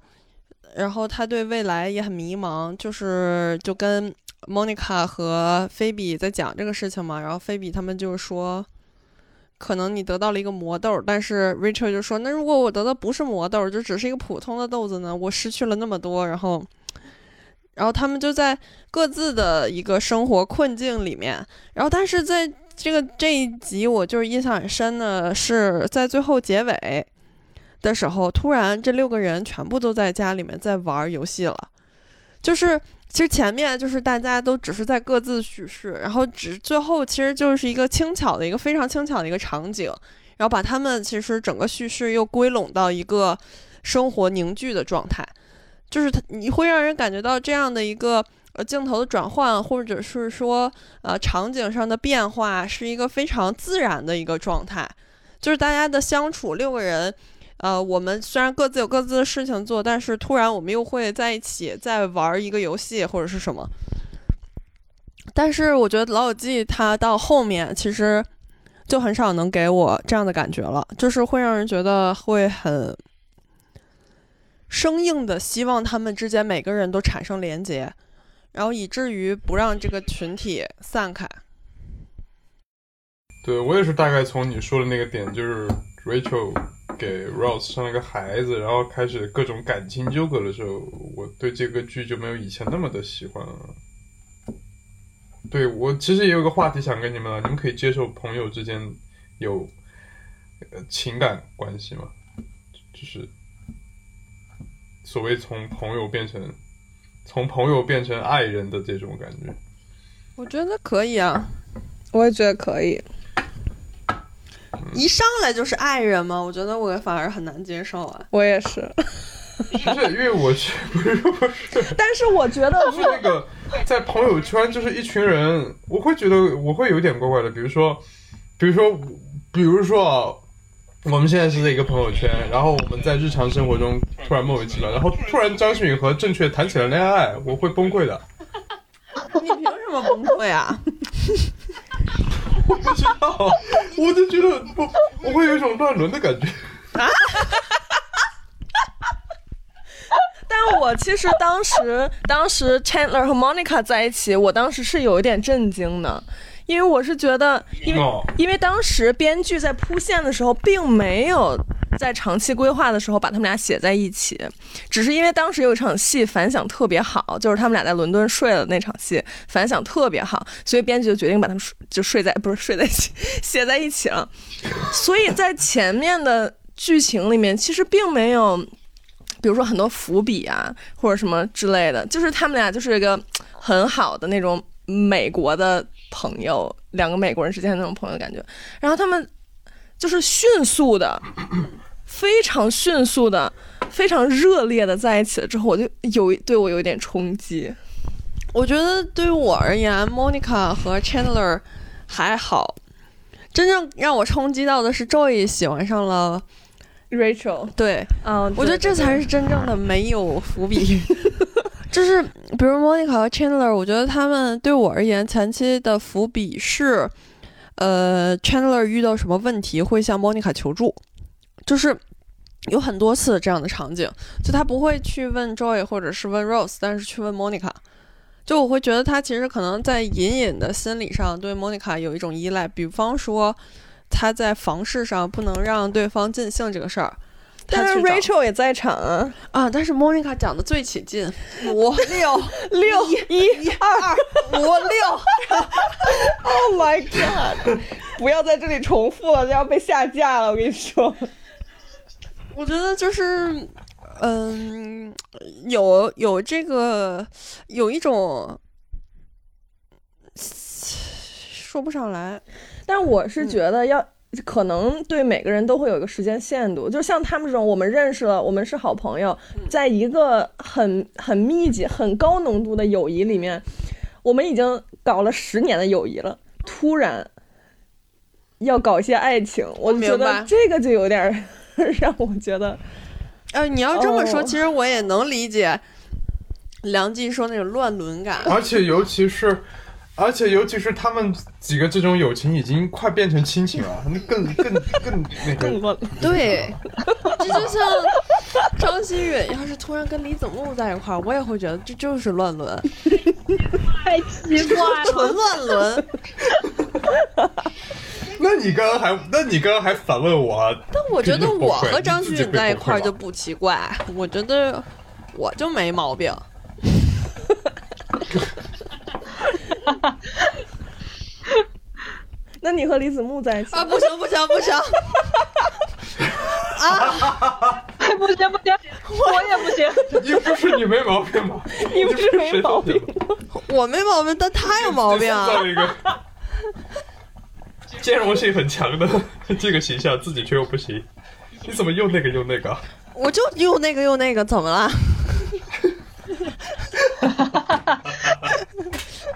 然后他对未来也很迷茫，就是就跟 Monica 和菲比在讲这个事情嘛。然后菲比他们就说，可能你得到了一个魔豆，但是 Rachel 就说，那如果我得的不是魔豆，就只是一个普通的豆子呢？我失去了那么多。然后，然后他们就在各自的一个生活困境里面。然后，但是在这个这一集，我就是印象很深的是在最后结尾。的时候，突然这六个人全部都在家里面在玩游戏了，就是其实前面就是大家都只是在各自叙事，然后只最后其实就是一个轻巧的一个非常轻巧的一个场景，然后把他们其实整个叙事又归拢到一个生活凝聚的状态，就是他你会让人感觉到这样的一个呃镜头的转换，或者是说呃场景上的变化是一个非常自然的一个状态，就是大家的相处六个人。呃，我们虽然各自有各自的事情做，但是突然我们又会在一起在玩一个游戏或者是什么。但是我觉得《老友记》它到后面其实就很少能给我这样的感觉了，就是会让人觉得会很生硬的希望他们之间每个人都产生连结，然后以至于不让这个群体散开。对我也是大概从你说的那个点，就是 Rachel。给 Rose 生了个孩子，然后开始各种感情纠葛的时候，我对这个剧就没有以前那么的喜欢了。对我其实也有个话题想跟你们，你们可以接受朋友之间有呃情感关系吗？就是所谓从朋友变成从朋友变成爱人的这种感觉。我觉得可以啊，我也觉得可以。一上来就是爱人吗？我觉得我反而很难接受啊。我也是，不是因为我是不是不是？但是我觉得是那个在朋友圈就是一群人，我会觉得我会有点怪怪的。比如说，比如说，比如说啊，我们现在是在一个朋友圈，然后我们在日常生活中突然莫名其妙，然后突然张馨予和郑确谈起了恋爱，我会崩溃的。你凭什么崩溃啊？我不知道，我就觉得我我会有一种乱伦的感觉。啊 但我其实当时，当时 Chandler 和 Monica 在一起，我当时是有一点震惊的。因为我是觉得，因为因为当时编剧在铺线的时候，并没有在长期规划的时候把他们俩写在一起，只是因为当时有一场戏反响特别好，就是他们俩在伦敦睡了那场戏反响特别好，所以编剧就决定把他们就睡在不是睡在一起 写在一起了。所以在前面的剧情里面，其实并没有，比如说很多伏笔啊或者什么之类的，就是他们俩就是一个很好的那种美国的。朋友，两个美国人之间的那种朋友感觉，然后他们就是迅速的，非常迅速的，非常热烈的在一起了之后，我就有对我有点冲击。我觉得对于我而言，Monica 和 Chandler 还好，真正让我冲击到的是 Joy 喜欢上了 Rachel。对，嗯，我觉得这才是真正的没有伏笔。就是，比如 Monica 和 Chandler，我觉得他们对我而言，前期的伏笔是，呃，Chandler 遇到什么问题会向 Monica 求助，就是有很多次这样的场景，就他不会去问 Joy 或者是问 Rose，但是去问 Monica，就我会觉得他其实可能在隐隐的心理上对 Monica 有一种依赖，比方说他在房事上不能让对方尽兴这个事儿。但是 Rachel 也在场啊啊！但是 Monica 讲的最起劲，五 六六一二五六，Oh my God！不要在这里重复了，要被下架了。我跟你说，我觉得就是嗯，有有这个有一种说不上来，但我是觉得要。可能对每个人都会有一个时间限度，就像他们这种，我们认识了，我们是好朋友，在一个很很密集、很高浓度的友谊里面，我们已经搞了十年的友谊了，突然要搞一些爱情，我觉得这个就有点让我觉得，呃，你要这么说，其实我也能理解梁静说那种乱伦感，而且尤其是。而且，尤其是他们几个这种友情已经快变成亲情了，那更更更那个。对，这就像张馨予要是突然跟李子木在一块儿，我也会觉得这就是乱伦。太奇怪了，纯乱伦。那你刚刚还，那你刚刚还反问我？但我觉得我和张馨予在一块儿就不奇怪，我觉得我就没毛病。那你和李子木在一起啊？不行不行不行！啊！不行 不行，我也不行。你不是你没毛病吗？你不是没毛病，我没毛病，但他有毛病啊！一个兼容性很强的 这个形象，自己却又不行。你怎么又那个又那个？我就又那个又那个，怎么了？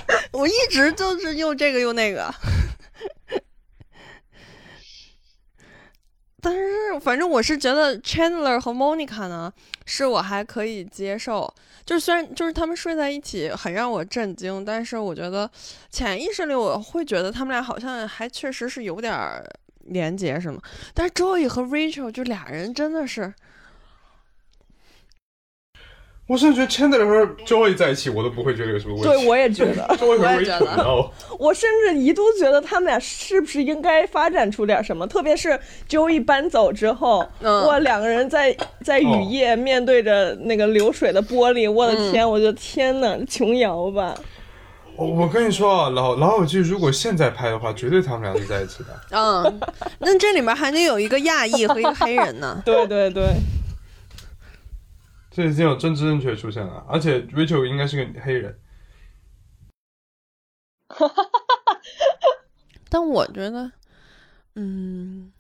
我一直就是又这个又那个，但是反正我是觉得 Chandler 和 Monica 呢，是我还可以接受。就是虽然就是他们睡在一起很让我震惊，但是我觉得潜意识里我会觉得他们俩好像还确实是有点连接什么。但是 Joey 和 Rachel 就俩人真的是。我甚至觉得 Chandler 和 Joey 在一起，我都不会觉得有什么问题。对，我也觉得。Joey 和 Rachel，我甚至一度觉得他们俩是不是应该发展出点什么？特别是 Joey 搬走之后，哇，两个人在在雨夜面对着那个流水的玻璃，我的天，我的天哪，琼瑶吧。我我跟你说啊，老老友记如果现在拍的话，绝对他们俩是在一起的。嗯，那这里面还得有一个亚裔和一个黑人呢。对对对。这已经有政治正确出现了，而且 Rachel 应该是个黑人。哈哈哈但我觉得，嗯，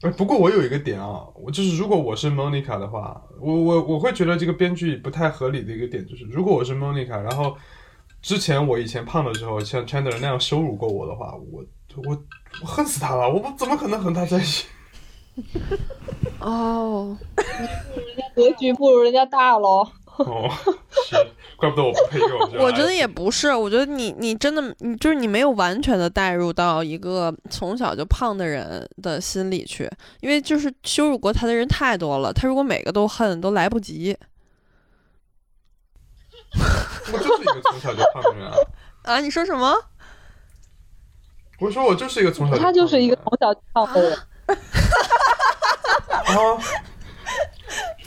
哎，不过我有一个点啊，我就是如果我是 Monica 的话，我我我会觉得这个编剧不太合理的一个点就是，如果我是 Monica，然后之前我以前胖的时候像 Chandler 那样羞辱过我的话，我我我恨死他了，我不怎么可能和他在一起。哦，人 家格局不如人家大喽。哦，是，怪不得我不配用。我觉得也不是，我觉得你你真的你就是你没有完全的带入到一个从小就胖的人的心里去，因为就是羞辱过他的人太多了，他如果每个都恨都来不及。我就是一个从小就胖的人啊！啊，你说什么？我说我就是一个从小他就是一个从小就胖的人。啊！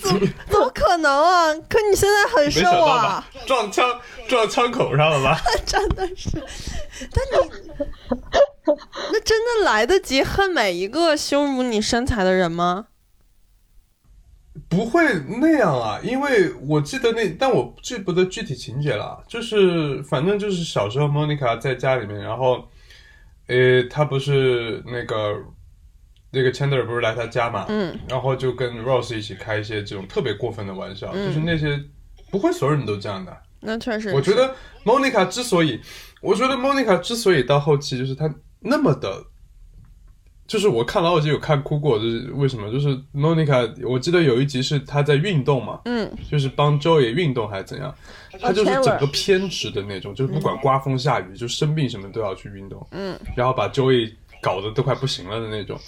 怎么怎么可能啊？可你现在很瘦啊！撞枪撞枪口上了吧？真的是，但你那真的来得及恨每一个羞辱你身材的人吗？不会那样啊，因为我记得那，但我记不得具体情节了。就是反正就是小时候，Monica 在家里面，然后，呃，她不是那个。那个 Chandler 不是来他家嘛，嗯，然后就跟 Rose 一起开一些这种特别过分的玩笑，就是那些不会所有人都这样的。那确实，我觉得 Monica 之所以，我觉得 Monica 之所以到后期就是她那么的，就是我看老友记有看哭过，就是为什么？就是 Monica，我记得有一集是她在运动嘛，嗯，就是帮 Joey 运动还是怎样，她就是整个偏执的那种，就是不管刮风下雨，就生病什么都要去运动，嗯，然后把 Joey 搞得都快不行了的那种。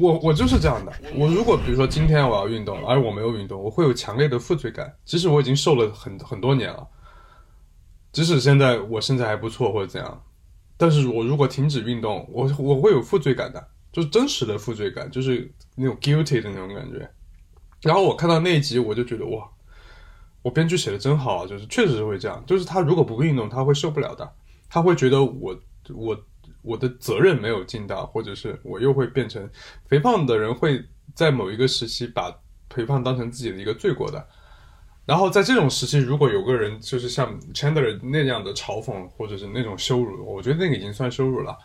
我我就是这样的。我如果比如说今天我要运动，而我没有运动，我会有强烈的负罪感。即使我已经瘦了很很多年了，即使现在我身材还不错或者怎样，但是我如果停止运动，我我会有负罪感的，就是真实的负罪感，就是那种 guilty 的那种感觉。然后我看到那一集，我就觉得哇，我编剧写的真好，就是确实是会这样。就是他如果不运动，他会受不了的，他会觉得我我。我的责任没有尽到，或者是我又会变成肥胖的人会在某一个时期把肥胖当成自己的一个罪过的。然后在这种时期，如果有个人就是像 Chandler 那样的嘲讽或者是那种羞辱，我觉得那个已经算羞辱了。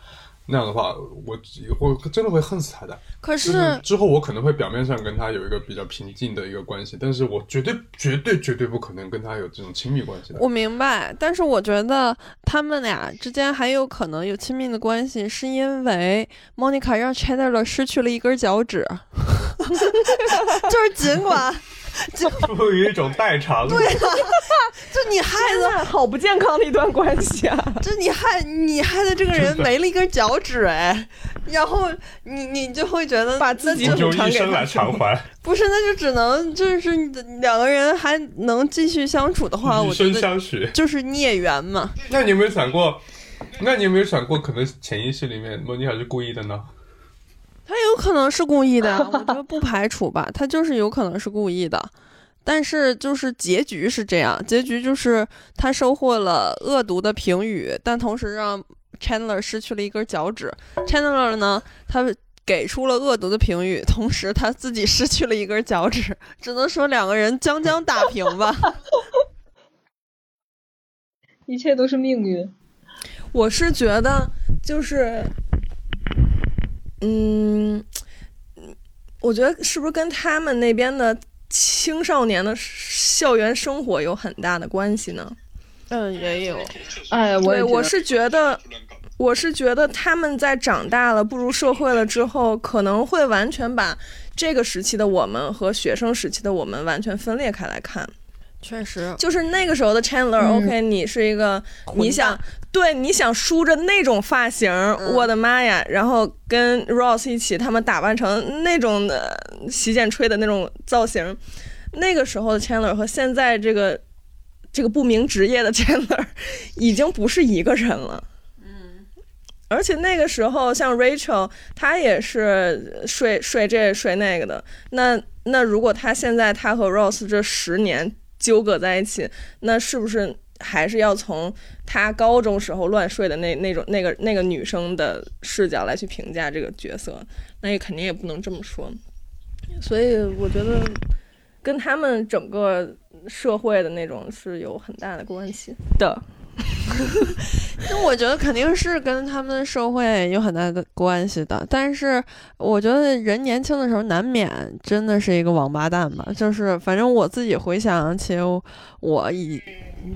那样的话，我我真的会恨死他的。可是之后我可能会表面上跟他有一个比较平静的一个关系，但是我绝对绝对绝对不可能跟他有这种亲密关系的。我明白，但是我觉得他们俩之间还有可能有亲密的关系，是因为 Monica 让 Chandler 失去了一根脚趾，就是尽管。就 有一种代偿。对啊，就你害的好不健康的一段关系啊！就你害你害的这个人没了一根脚趾哎，然后你你就会觉得把自己就一生来偿还。不是，那就只能就是两个人还能继续相处的话，我觉得相许就是孽缘嘛。那你有没有想过？那你有没有想过，可能潜意识里面莫妮卡是故意的呢？他有可能是故意的，我觉得不排除吧。他就是有可能是故意的，但是就是结局是这样，结局就是他收获了恶毒的评语，但同时让 Chandler 失去了一根脚趾。Chandler 呢，他给出了恶毒的评语，同时他自己失去了一根脚趾，只能说两个人将将打平吧。一切都是命运。我是觉得就是。嗯，我觉得是不是跟他们那边的青少年的校园生活有很大的关系呢？嗯，也有。哎，我我是觉得，我是觉得他们在长大了、步入社会了之后，可能会完全把这个时期的我们和学生时期的我们完全分裂开来看。确实，就是那个时候的 Chandler，OK，你是一个你想。对，你想梳着那种发型，我的妈呀！然后跟 Rose 一起，他们打扮成那种的洗剪吹的那种造型，那个时候的 Chandler 和现在这个这个不明职业的 Chandler 已经不是一个人了。嗯，而且那个时候像 Rachel，她也是睡睡这睡那个的。那那如果她现在她和 Rose 这十年纠葛在一起，那是不是？还是要从他高中时候乱睡的那那种那个那个女生的视角来去评价这个角色，那也肯定也不能这么说。所以我觉得跟他们整个社会的那种是有很大的关系的。那我觉得肯定是跟他们社会有很大的关系的，但是我觉得人年轻的时候难免真的是一个王八蛋吧。就是反正我自己回想起我以，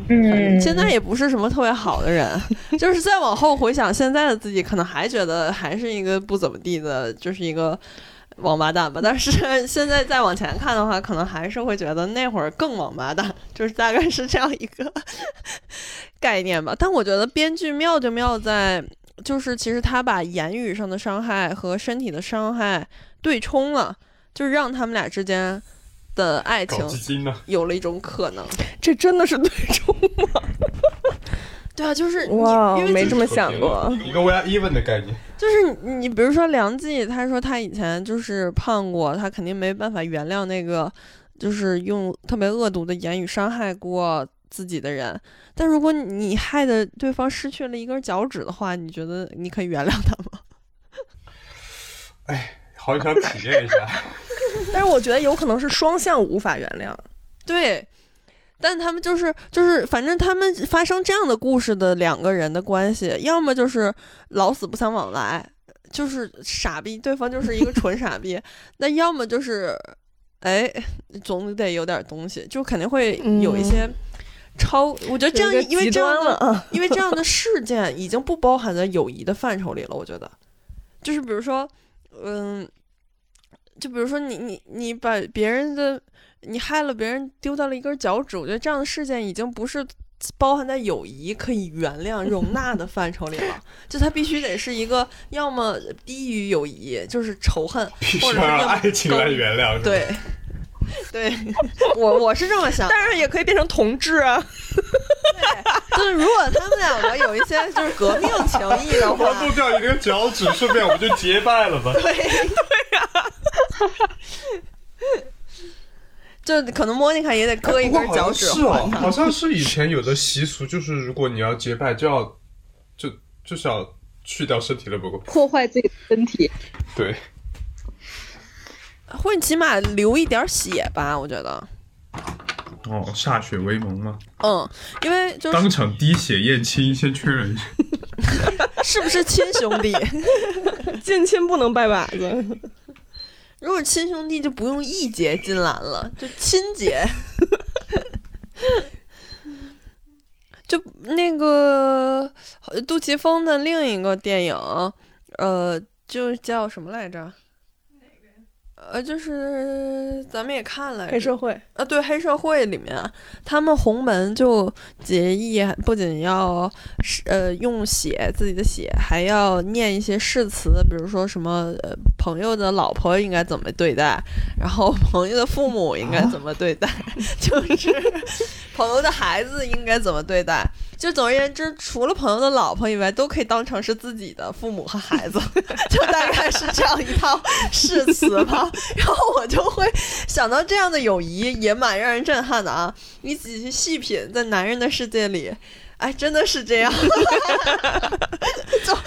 嗯，现在也不是什么特别好的人，就是再往后回想现在的自己，可能还觉得还是一个不怎么地的，就是一个。王八蛋吧，但是现在再往前看的话，可能还是会觉得那会儿更王八蛋，就是大概是这样一个 概念吧。但我觉得编剧妙就妙在，就是其实他把言语上的伤害和身体的伤害对冲了，就是让他们俩之间的爱情有了一种可能。这真的是对冲吗？对啊，就是哇，没这么想过，一个 we are even 的概念。就是你，比如说梁记，他说他以前就是胖过，他肯定没办法原谅那个，就是用特别恶毒的言语伤害过自己的人。但如果你害的对方失去了一根脚趾的话，你觉得你可以原谅他吗？哎，好想体验一下。但是我觉得有可能是双向无法原谅。对。但他们就是就是，反正他们发生这样的故事的两个人的关系，要么就是老死不相往来，就是傻逼，对方就是一个纯傻逼；那要么就是，哎，总得有点东西，就肯定会有一些超。我觉得这样，因为这样的，因为这样的事件已经不包含在友谊的范畴里了。我觉得，就是比如说，嗯，就比如说你你你把别人的。你害了别人，丢掉了一根脚趾，我觉得这样的事件已经不是包含在友谊可以原谅、容 纳的范畴里了。就它必须得是一个，要么低于友谊，就是仇恨，或者是爱情来原谅。对，对，我我是这么想。当然也可以变成同志啊。对，就是如果他们两个有一些就是革命情谊的话，剁掉一根脚趾，顺便我们就结拜了吧？对对呀。就可能莫妮卡也得割一根脚趾是哦，好像是以前有的习俗，就是如果你要结拜，就要就就是要去掉身体的某个破坏自己的身体。对。或者起码流一点血吧，我觉得。哦，歃血为盟吗？嗯，因为就当场滴血验亲，先确认一下 是不是亲兄弟，近亲不能拜把子。如果亲兄弟就不用义结金兰了，就亲结。就那个杜琪峰的另一个电影，呃，就叫什么来着？呃，就是咱们也看了黑社会啊，对黑社会里面，他们洪门就结义，不仅要呃用血自己的血，还要念一些誓词，比如说什么呃朋友的老婆应该怎么对待，然后朋友的父母应该怎么对待，就是 朋友的孩子应该怎么对待。就总而言之，除了朋友的老婆以外，都可以当成是自己的父母和孩子，就大概是这样一套誓词吧。然后我就会想到这样的友谊也蛮让人震撼的啊！你仔细细品，在男人的世界里，哎，真的是这样，就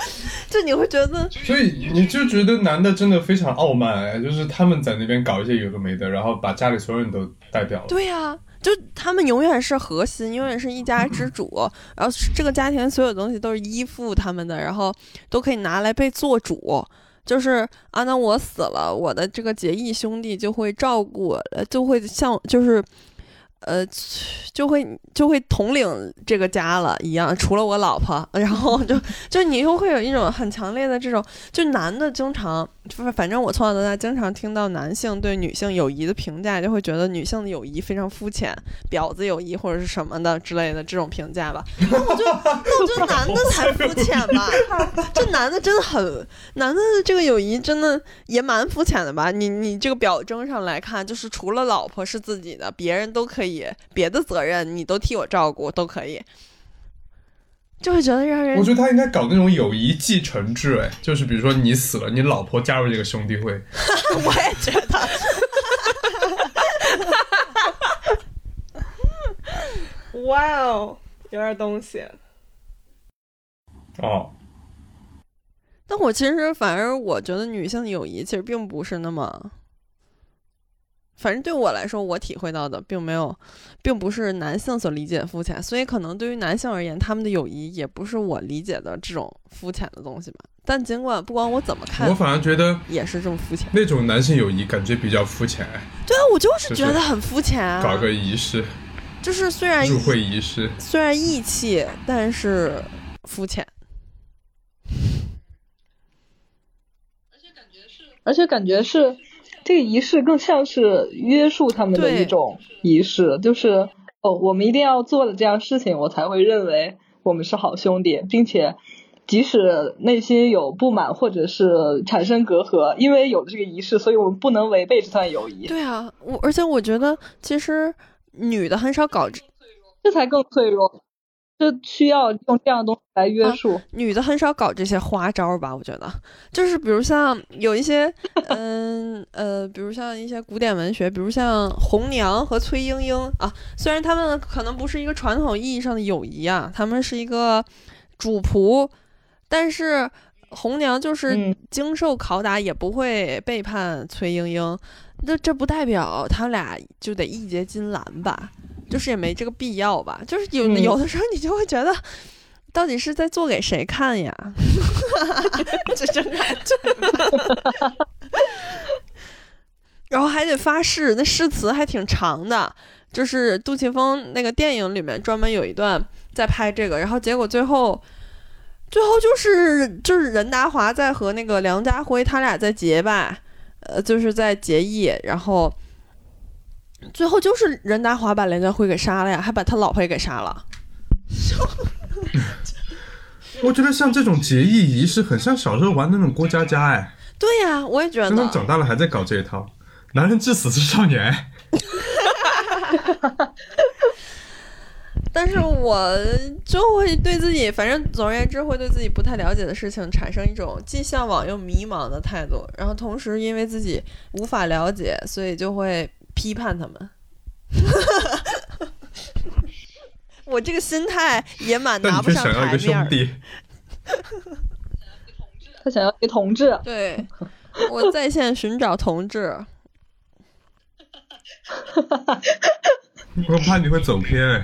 就你会觉得，所以你就觉得男的真的非常傲慢，就是他们在那边搞一些有的没的，然后把家里所有人都代表了。对呀。就他们永远是核心，永远是一家之主，然后这个家庭所有东西都是依附他们的，然后都可以拿来被做主。就是啊，那我死了，我的这个结义兄弟就会照顾，就会像就是。呃，就会就会统领这个家了一样，除了我老婆，然后就 就你又会有一种很强烈的这种，就男的经常就是反正我从小到大经常听到男性对女性友谊的评价，就会觉得女性的友谊非常肤浅，婊子友谊或者是什么的之类的这种评价吧。那我就那我觉得男的才肤浅吧，这男的真的很，男的这个友谊真的也蛮肤浅的吧？你你这个表征上来看，就是除了老婆是自己的，别人都可以。别的责任你都替我照顾都可以，就会觉得让人。我觉得他应该搞那种友谊继承制，哎，就是比如说你死了，你老婆加入这个兄弟会。我也觉得。哇哦，有点东西。哦。但我其实反而我觉得女性的友谊其实并不是那么。反正对我来说，我体会到的并没有，并不是男性所理解的肤浅，所以可能对于男性而言，他们的友谊也不是我理解的这种肤浅的东西吧。但尽管不管我怎么看，我反而觉得也是这么肤浅。那种男性友谊感觉比较肤浅。对啊，我就是觉得很肤浅啊。搞个仪式，就是虽然入会仪式，虽然义气，但是肤浅。而且感觉是，而且感觉是。这个仪式更像是约束他们的一种仪式，就是哦，我们一定要做了这样事情，我才会认为我们是好兄弟，并且即使内心有不满或者是产生隔阂，因为有了这个仪式，所以我们不能违背这段友谊。对啊，我而且我觉得其实女的很少搞这，这才更脆弱。就需要用这样的东西来约束女的，很少搞这些花招吧？我觉得，就是比如像有一些，嗯呃，比如像一些古典文学，比如像红娘和崔莺莺啊，虽然他们可能不是一个传统意义上的友谊啊，他们是一个主仆，但是红娘就是经受拷打也不会背叛崔莺莺，那这不代表他俩就得义结金兰吧？就是也没这个必要吧，就是有有的时候你就会觉得，到底是在做给谁看呀？这真感觉，然后还得发誓，那誓词还挺长的。就是杜琪峰那个电影里面专门有一段在拍这个，然后结果最后，最后就是就是任达华在和那个梁家辉他俩在结拜，呃，就是在结义，然后。最后就是任达华把连家辉给杀了呀，还把他老婆也给杀了。我觉得像这种结义仪式，很像小时候玩那种过家家哎。对呀，我也觉得。长大了还在搞这一套，男人至死是少年。但是我就会对自己，反正总而言之，会对自己不太了解的事情产生一种既向往又迷茫的态度，然后同时因为自己无法了解，所以就会。批判他们，我这个心态也蛮拿不上台面。他想要一个同志，对我在线寻找同志，我怕你会走偏。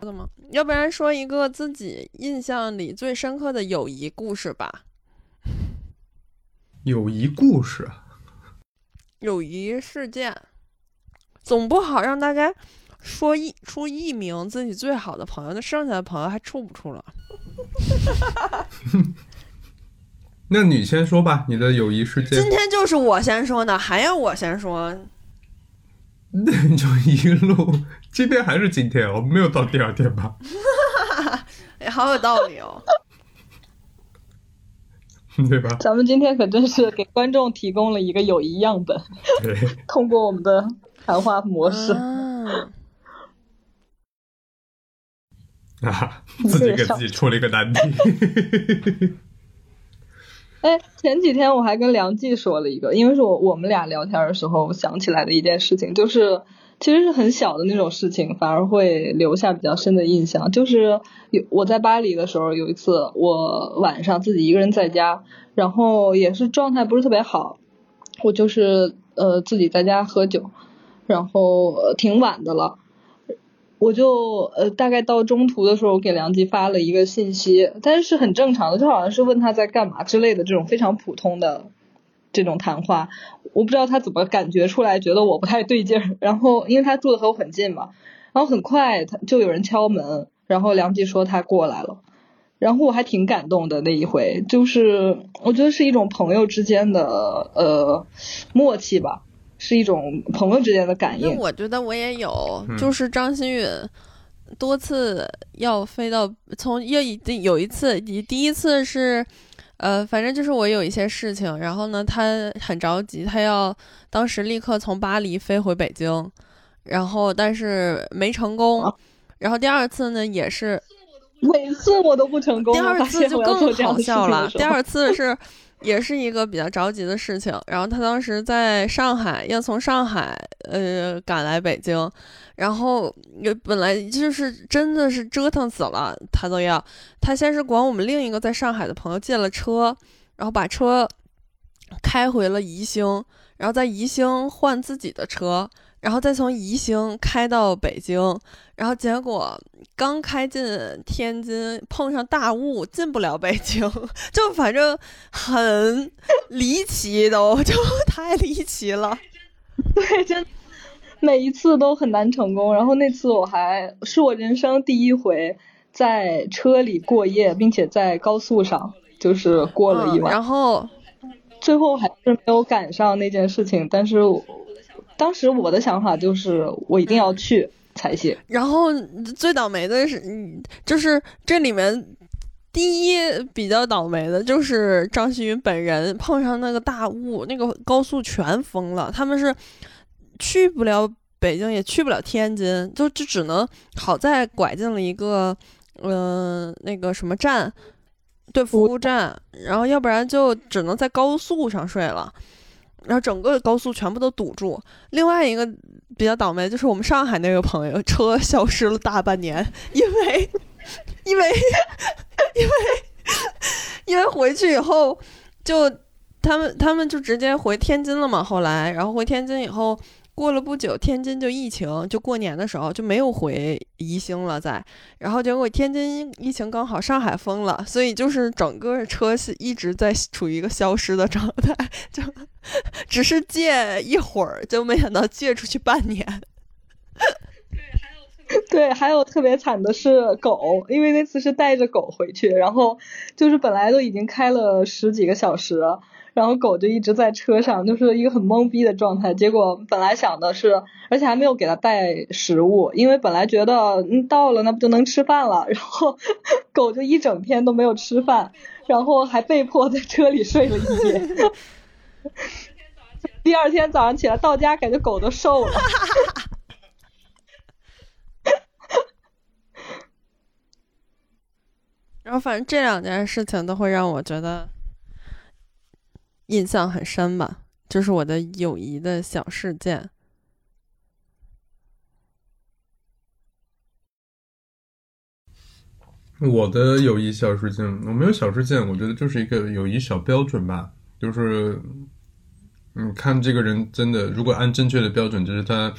怎么？要不然说一个自己印象里最深刻的友谊故事吧。友谊故事，友谊事件，总不好让大家说一出一名自己最好的朋友，那剩下的朋友还处不处了？那你先说吧，你的友谊事件。今天就是我先说呢，还要我先说？那你就一路，今天还是今天我们，没有到第二天吧？也好有道理哦，对吧？咱们今天可真是给观众提供了一个友谊样本，对，通过我们的谈话模式啊，自己给自己出了一个难题。哎，前几天我还跟梁记说了一个，因为是我我们俩聊天的时候想起来的一件事情，就是其实是很小的那种事情，反而会留下比较深的印象。就是有我在巴黎的时候，有一次我晚上自己一个人在家，然后也是状态不是特别好，我就是呃自己在家喝酒，然后挺晚的了。我就呃大概到中途的时候给梁吉发了一个信息，但是很正常的，就好像是问他在干嘛之类的这种非常普通的这种谈话。我不知道他怎么感觉出来，觉得我不太对劲儿。然后因为他住的和我很近嘛，然后很快他就有人敲门，然后梁吉说他过来了，然后我还挺感动的那一回，就是我觉得是一种朋友之间的呃默契吧。是一种朋友之间的感应。我觉得我也有，就是张馨予多次要飞到从又一有一次，第第一次是呃，反正就是我有一些事情，然后呢，他很着急，他要当时立刻从巴黎飞回北京，然后但是没成功。然后第二次呢，也是 每次我都不成功。第二次就更好笑了。第二次是。也是一个比较着急的事情，然后他当时在上海，要从上海呃赶来北京，然后也本来就是真的是折腾死了，他都要，他先是管我们另一个在上海的朋友借了车，然后把车开回了宜兴，然后在宜兴换自己的车。然后再从宜兴开到北京，然后结果刚开进天津，碰上大雾，进不了北京，就反正很离奇，都 就太离奇了。对，真每一次都很难成功。然后那次我还是我人生第一回在车里过夜，并且在高速上就是过了一晚。然后最后还是没有赶上那件事情，但是。当时我的想法就是我一定要去才行。然后最倒霉的是，就是这里面第一比较倒霉的就是张馨予本人碰上那个大雾，那个高速全封了，他们是去不了北京，也去不了天津，就就只能好在拐进了一个嗯那个什么站，对服务站，然后要不然就只能在高速上睡了。然后整个高速全部都堵住。另外一个比较倒霉就是我们上海那个朋友，车消失了大半年，因为，因为，因为，因为回去以后，就他们他们就直接回天津了嘛。后来，然后回天津以后。过了不久，天津就疫情，就过年的时候就没有回宜兴了，在，然后结果天津疫情刚好上海封了，所以就是整个车是一直在处于一个消失的状态，就只是借一会儿，就没想到借出去半年。对，还有特别惨的是狗，因为那次是带着狗回去，然后就是本来都已经开了十几个小时。然后狗就一直在车上，就是一个很懵逼的状态。结果本来想的是，而且还没有给它带食物，因为本来觉得嗯到了那不就能吃饭了。然后狗就一整天都没有吃饭，然后还被迫在车里睡了一夜。第二天早上起来到家，感觉狗都瘦了。然后反正这两件事情都会让我觉得。印象很深吧，就是我的友谊的小事件。我的友谊小事件，我没有小事件，我觉得就是一个友谊小标准吧，就是，你看这个人真的，如果按正确的标准，就是他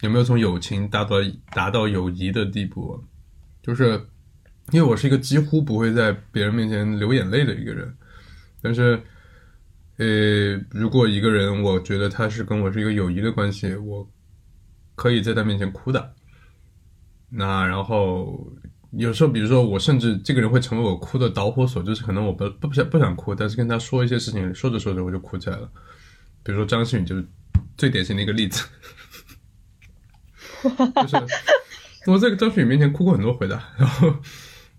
有没有从友情达到达到友谊的地步，就是因为我是一个几乎不会在别人面前流眼泪的一个人，但是，呃，如果一个人我觉得他是跟我是一个友谊的关系，我可以在他面前哭的，那然后。有时候，比如说我甚至这个人会成为我哭的导火索，就是可能我不不想不想哭，但是跟他说一些事情，说着说着我就哭起来了。比如说张馨予就是最典型的一个例子，就是 我在张馨予面前哭过很多回的。然后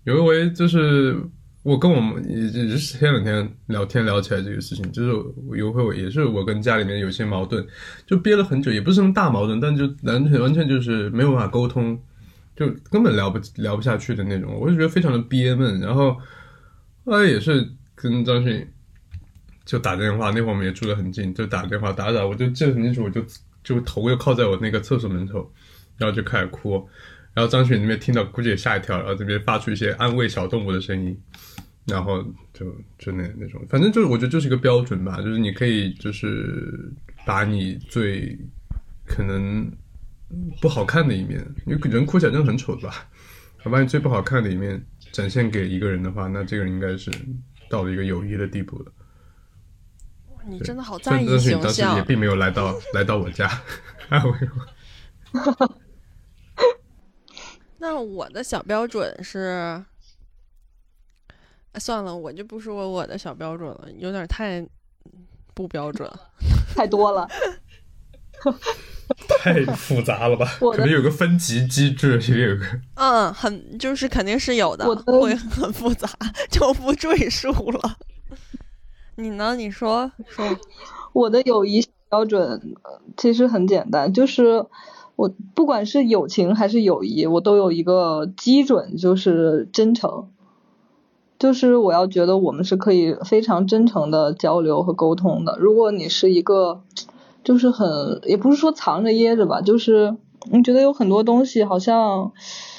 有一回就是我跟我们也也是前两天聊天聊起来这个事情，就是有会也是我跟家里面有些矛盾，就憋了很久，也不是什么大矛盾，但就完全完全就是没有办法沟通。就根本聊不聊不下去的那种，我就觉得非常的憋闷。然后后来也是跟张迅就打电话，那会儿我们也住得很近，就打电话打打，我就记得很清楚，我就就头又靠在我那个厕所门口，然后就开始哭。然后张迅那边听到估计也吓一跳，然后这边发出一些安慰小动物的声音，然后就就那那种，反正就是我觉得就是一个标准吧，就是你可以就是把你最可能。不好看的一面，因为人哭起来真的很丑，的吧？我把你最不好看的一面展现给一个人的话，那这个人应该是到了一个友谊的地步了。你真的好在意形象。也并没有来到 来到我家，安慰我。那我的小标准是，算了，我就不说我的小标准了，有点太不标准，太多了。太复杂了吧？可能有个分级机制，也有个嗯，很就是肯定是有的，会很复杂，就不赘述了。你呢？你说说。我的友谊标准其实很简单，就是我不管是友情还是友谊，我都有一个基准，就是真诚。就是我要觉得我们是可以非常真诚的交流和沟通的。如果你是一个。就是很，也不是说藏着掖着吧，就是你觉得有很多东西好像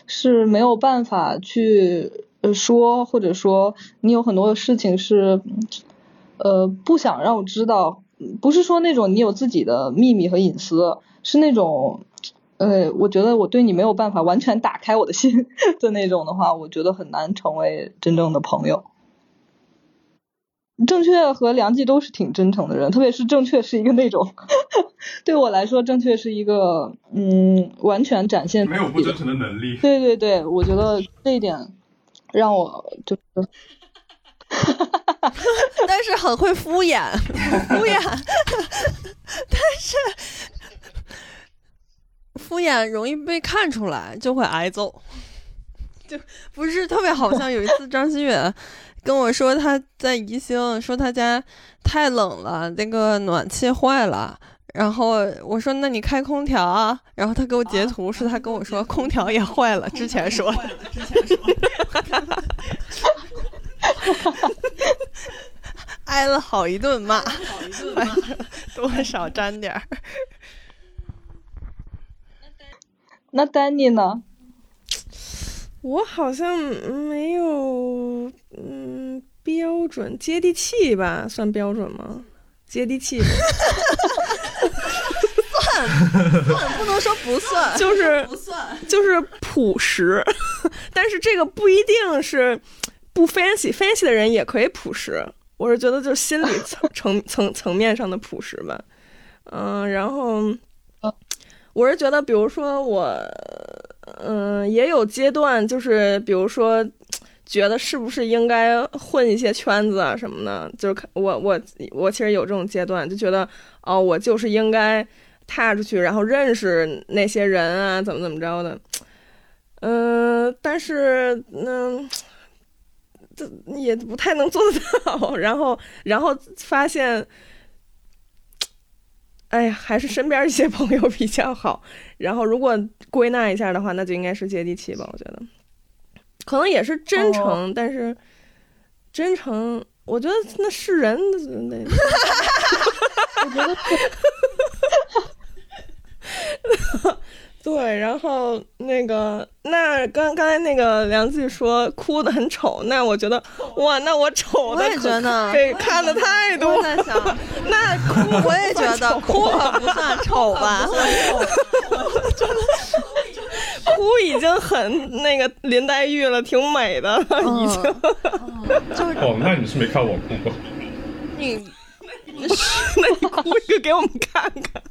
是没有办法去说，或者说你有很多事情是呃不想让我知道，不是说那种你有自己的秘密和隐私，是那种呃，我觉得我对你没有办法完全打开我的心 的那种的话，我觉得很难成为真正的朋友。正确和梁记都是挺真诚的人，特别是正确是一个那种，对我来说，正确是一个嗯，完全展现没有不真诚的能力。对对对，我觉得这一点让我就是，但是很会敷衍，敷衍，但是敷衍容易被看出来，就会挨揍。就不是特别好像有一次张馨予。跟我说他在宜兴，说他家太冷了，那个暖气坏了。然后我说那你开空调啊。然后他给我截图，是他跟我说空调也坏了。之前说，之前说，挨了好一顿骂，多少沾点儿。那丹尼呢？我好像没有，嗯，标准接地气吧，算标准吗？接地气，算算不能说不算，就是不算，就是朴实，但是这个不一定是不 fancy，fancy 的人也可以朴实。我是觉得就是心理层层层层面上的朴实吧，嗯，然后，我是觉得，比如说我。嗯，也有阶段，就是比如说，觉得是不是应该混一些圈子啊什么的，就是我我我其实有这种阶段，就觉得哦，我就是应该踏出去，然后认识那些人啊，怎么怎么着的。嗯，但是嗯，这也不太能做得到，然后然后发现。哎呀，还是身边一些朋友比较好。然后，如果归纳一下的话，那就应该是接地气吧。我觉得，可能也是真诚，但是真诚，我觉得那是人那。我觉得，对，然后那个，那刚刚才那个梁静说哭的很丑，那我觉得哇，那我丑的，我也觉得对，看的太多。我在想，那哭我也觉得哭可不算 丑吧？哭已经很那个林黛玉了，挺美的了，已经。就是哦，那你是没看我哭过？你，那你哭一个给我们看看。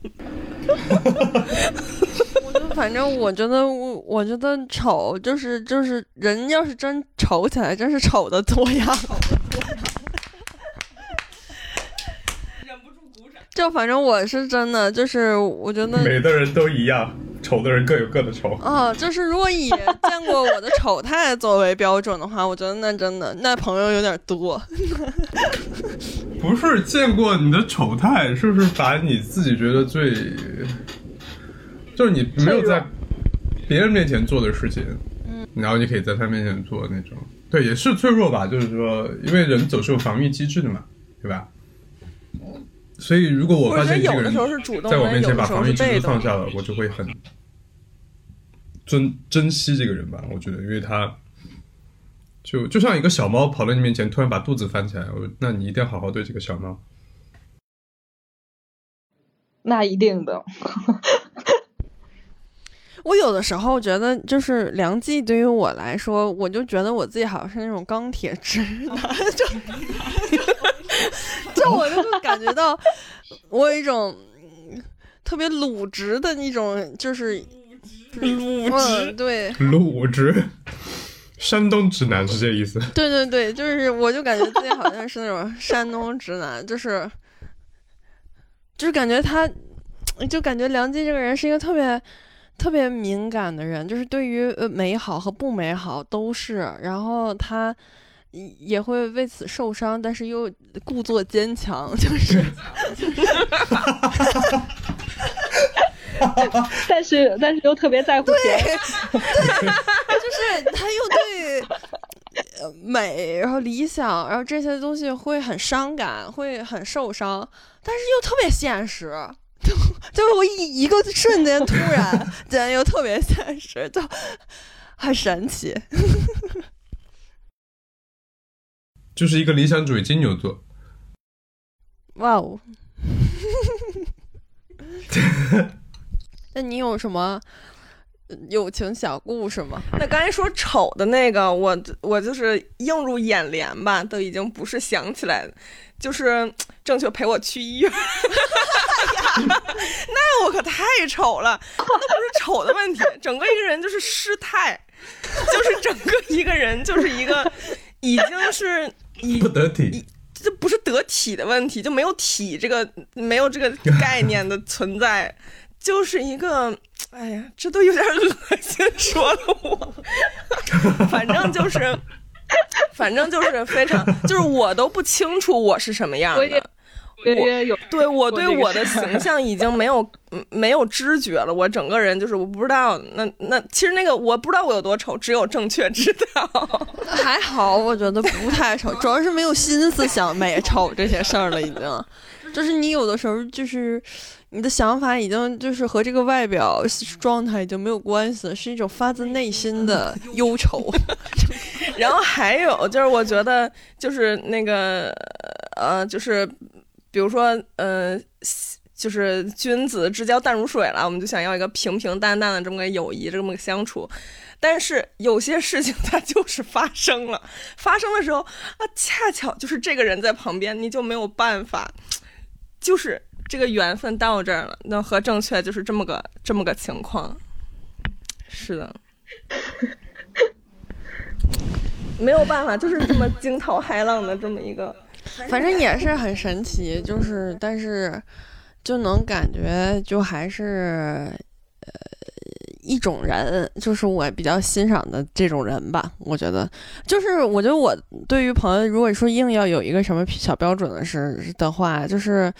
我就反正我觉得我我觉得丑就是就是人要是真丑起来，真是丑的多呀。忍不住鼓掌。就反正我是真的，就是我觉得每个人都一样，丑的人各有各的丑。啊，就是如果以见过我的丑态作为标准的话，我觉得那真的那朋友有点多。不是见过你的丑态，是不是把你自己觉得最，就是你没有在别人面前做的事情，嗯，然后你可以在他面前做那种，对，也是脆弱吧，就是说，因为人总是有防御机制的嘛，对吧？所以如果我发现这个人有的时候是主动的在我面前把有的时候防御机制是被动放下了，我就会很珍珍惜这个人吧，我觉得，因为他。就就像一个小猫跑到你面前，突然把肚子翻起来，我那你一定要好好对这个小猫。那一定的。我有的时候觉得，就是梁记对于我来说，我就觉得我自己好像是那种钢铁直男，就就我就感觉到我有一种嗯特别鲁直的那种，就是鲁嗯，对鲁直，山东直男是这意思。对对对，就是我就感觉自己好像是那种山东直男，就是就是感觉他，就感觉梁静这个人是一个特别。特别敏感的人，就是对于呃美好和不美好都是，然后他也也会为此受伤，但是又故作坚强，就是，但是但是又特别在乎钱，就是他又对呃美，然后理想，然后这些东西会很伤感，会很受伤，但是又特别现实。就就是我一一个瞬间，突然竟然又特别现实，就很神奇。就是一个理想主义金牛座。哇哦！那你有什么友情小故事吗？那刚才说丑的那个，我我就是映入眼帘吧，都已经不是想起来了，就是 正确陪我去医院。那我可太丑了，那不是丑的问题，整个一个人就是失态，就是整个一个人就是一个已经是已不得体，这不是得体的问题，就没有体这个没有这个概念的存在，就是一个，哎呀，这都有点恶心，说的我，反正就是，反正就是非常，就是我都不清楚我是什么样我也的。约约有对我对我的形象已经没有嗯没有知觉了，我整个人就是我不知道，那那其实那个我不知道我有多丑，只有正确知道。还好，我觉得不太丑，主要是没有心思想美丑这些事儿了，已经。就是你有的时候就是你的想法已经就是和这个外表状态已经没有关系了，是一种发自内心的忧愁。然后还有就是，我觉得就是那个呃，就是比如说呃，就是君子之交淡如水了，我们就想要一个平平淡淡的这么个友谊，这么个相处。但是有些事情它就是发生了，发生的时候啊，恰巧就是这个人在旁边，你就没有办法，就是这个缘分到这儿了。那和正确就是这么个这么个情况。是的。没有办法，就是这么惊涛骇浪的这么一个，反正也是很神奇，就是但是就能感觉就还是呃一种人，就是我比较欣赏的这种人吧。我觉得就是我觉得我对于朋友，如果说硬要有一个什么小标准的是的话，就是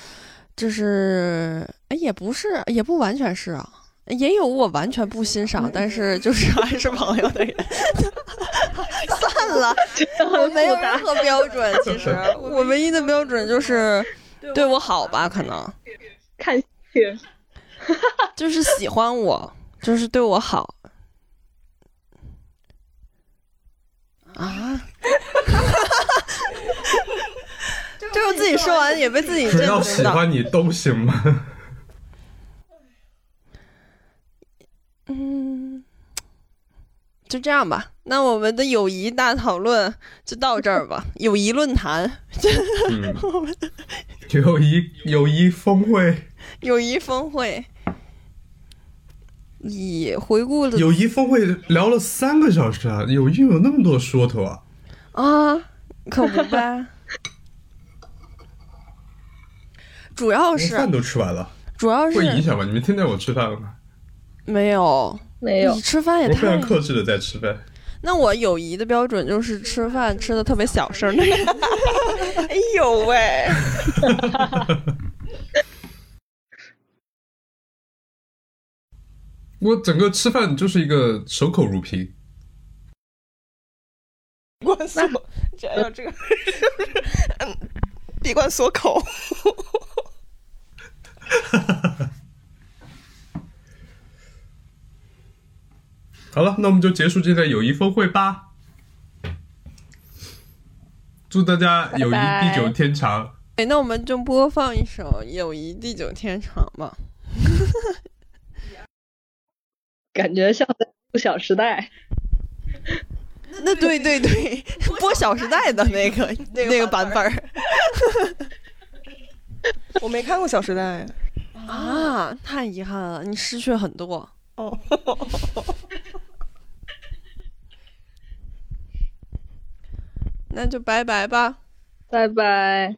就是哎也不是也不完全是啊。也有我完全不欣赏，但是就是还是朋友的人。算了，我没有任何标准。其实 我唯一的标准就是对我好吧，可能看去，就是喜欢我，就是对我好啊。这我自己说完也被自己只要。喜欢你都行吗？嗯，就这样吧。那我们的友谊大讨论就到这儿吧。友谊论坛，嗯，友谊友谊峰会，友谊峰会，以回顾了友谊峰会聊了三个小时啊！友谊有那么多说头啊！啊，可不呗。主要是，饭都吃完了，主要是会影响吗？你们听见我吃饭了吗？没有，没有你吃饭也我非常太……克制的在吃饭。那我友谊的标准就是吃饭吃的特别小声的。哎呦喂！我整个吃饭就是一个守口如瓶。闭关锁，这要这个，嗯，闭关锁口。好了，那我们就结束今天的友谊峰会吧。祝大家友谊地久天长。哎，那我们就播放一首《友谊地久天长》吧。感觉像在录《小时代》。那对对对，播《小时代》的那个那个版本儿 我没看过《小时代》啊，太遗憾了，你失去很多。哦。那就拜拜吧。拜拜。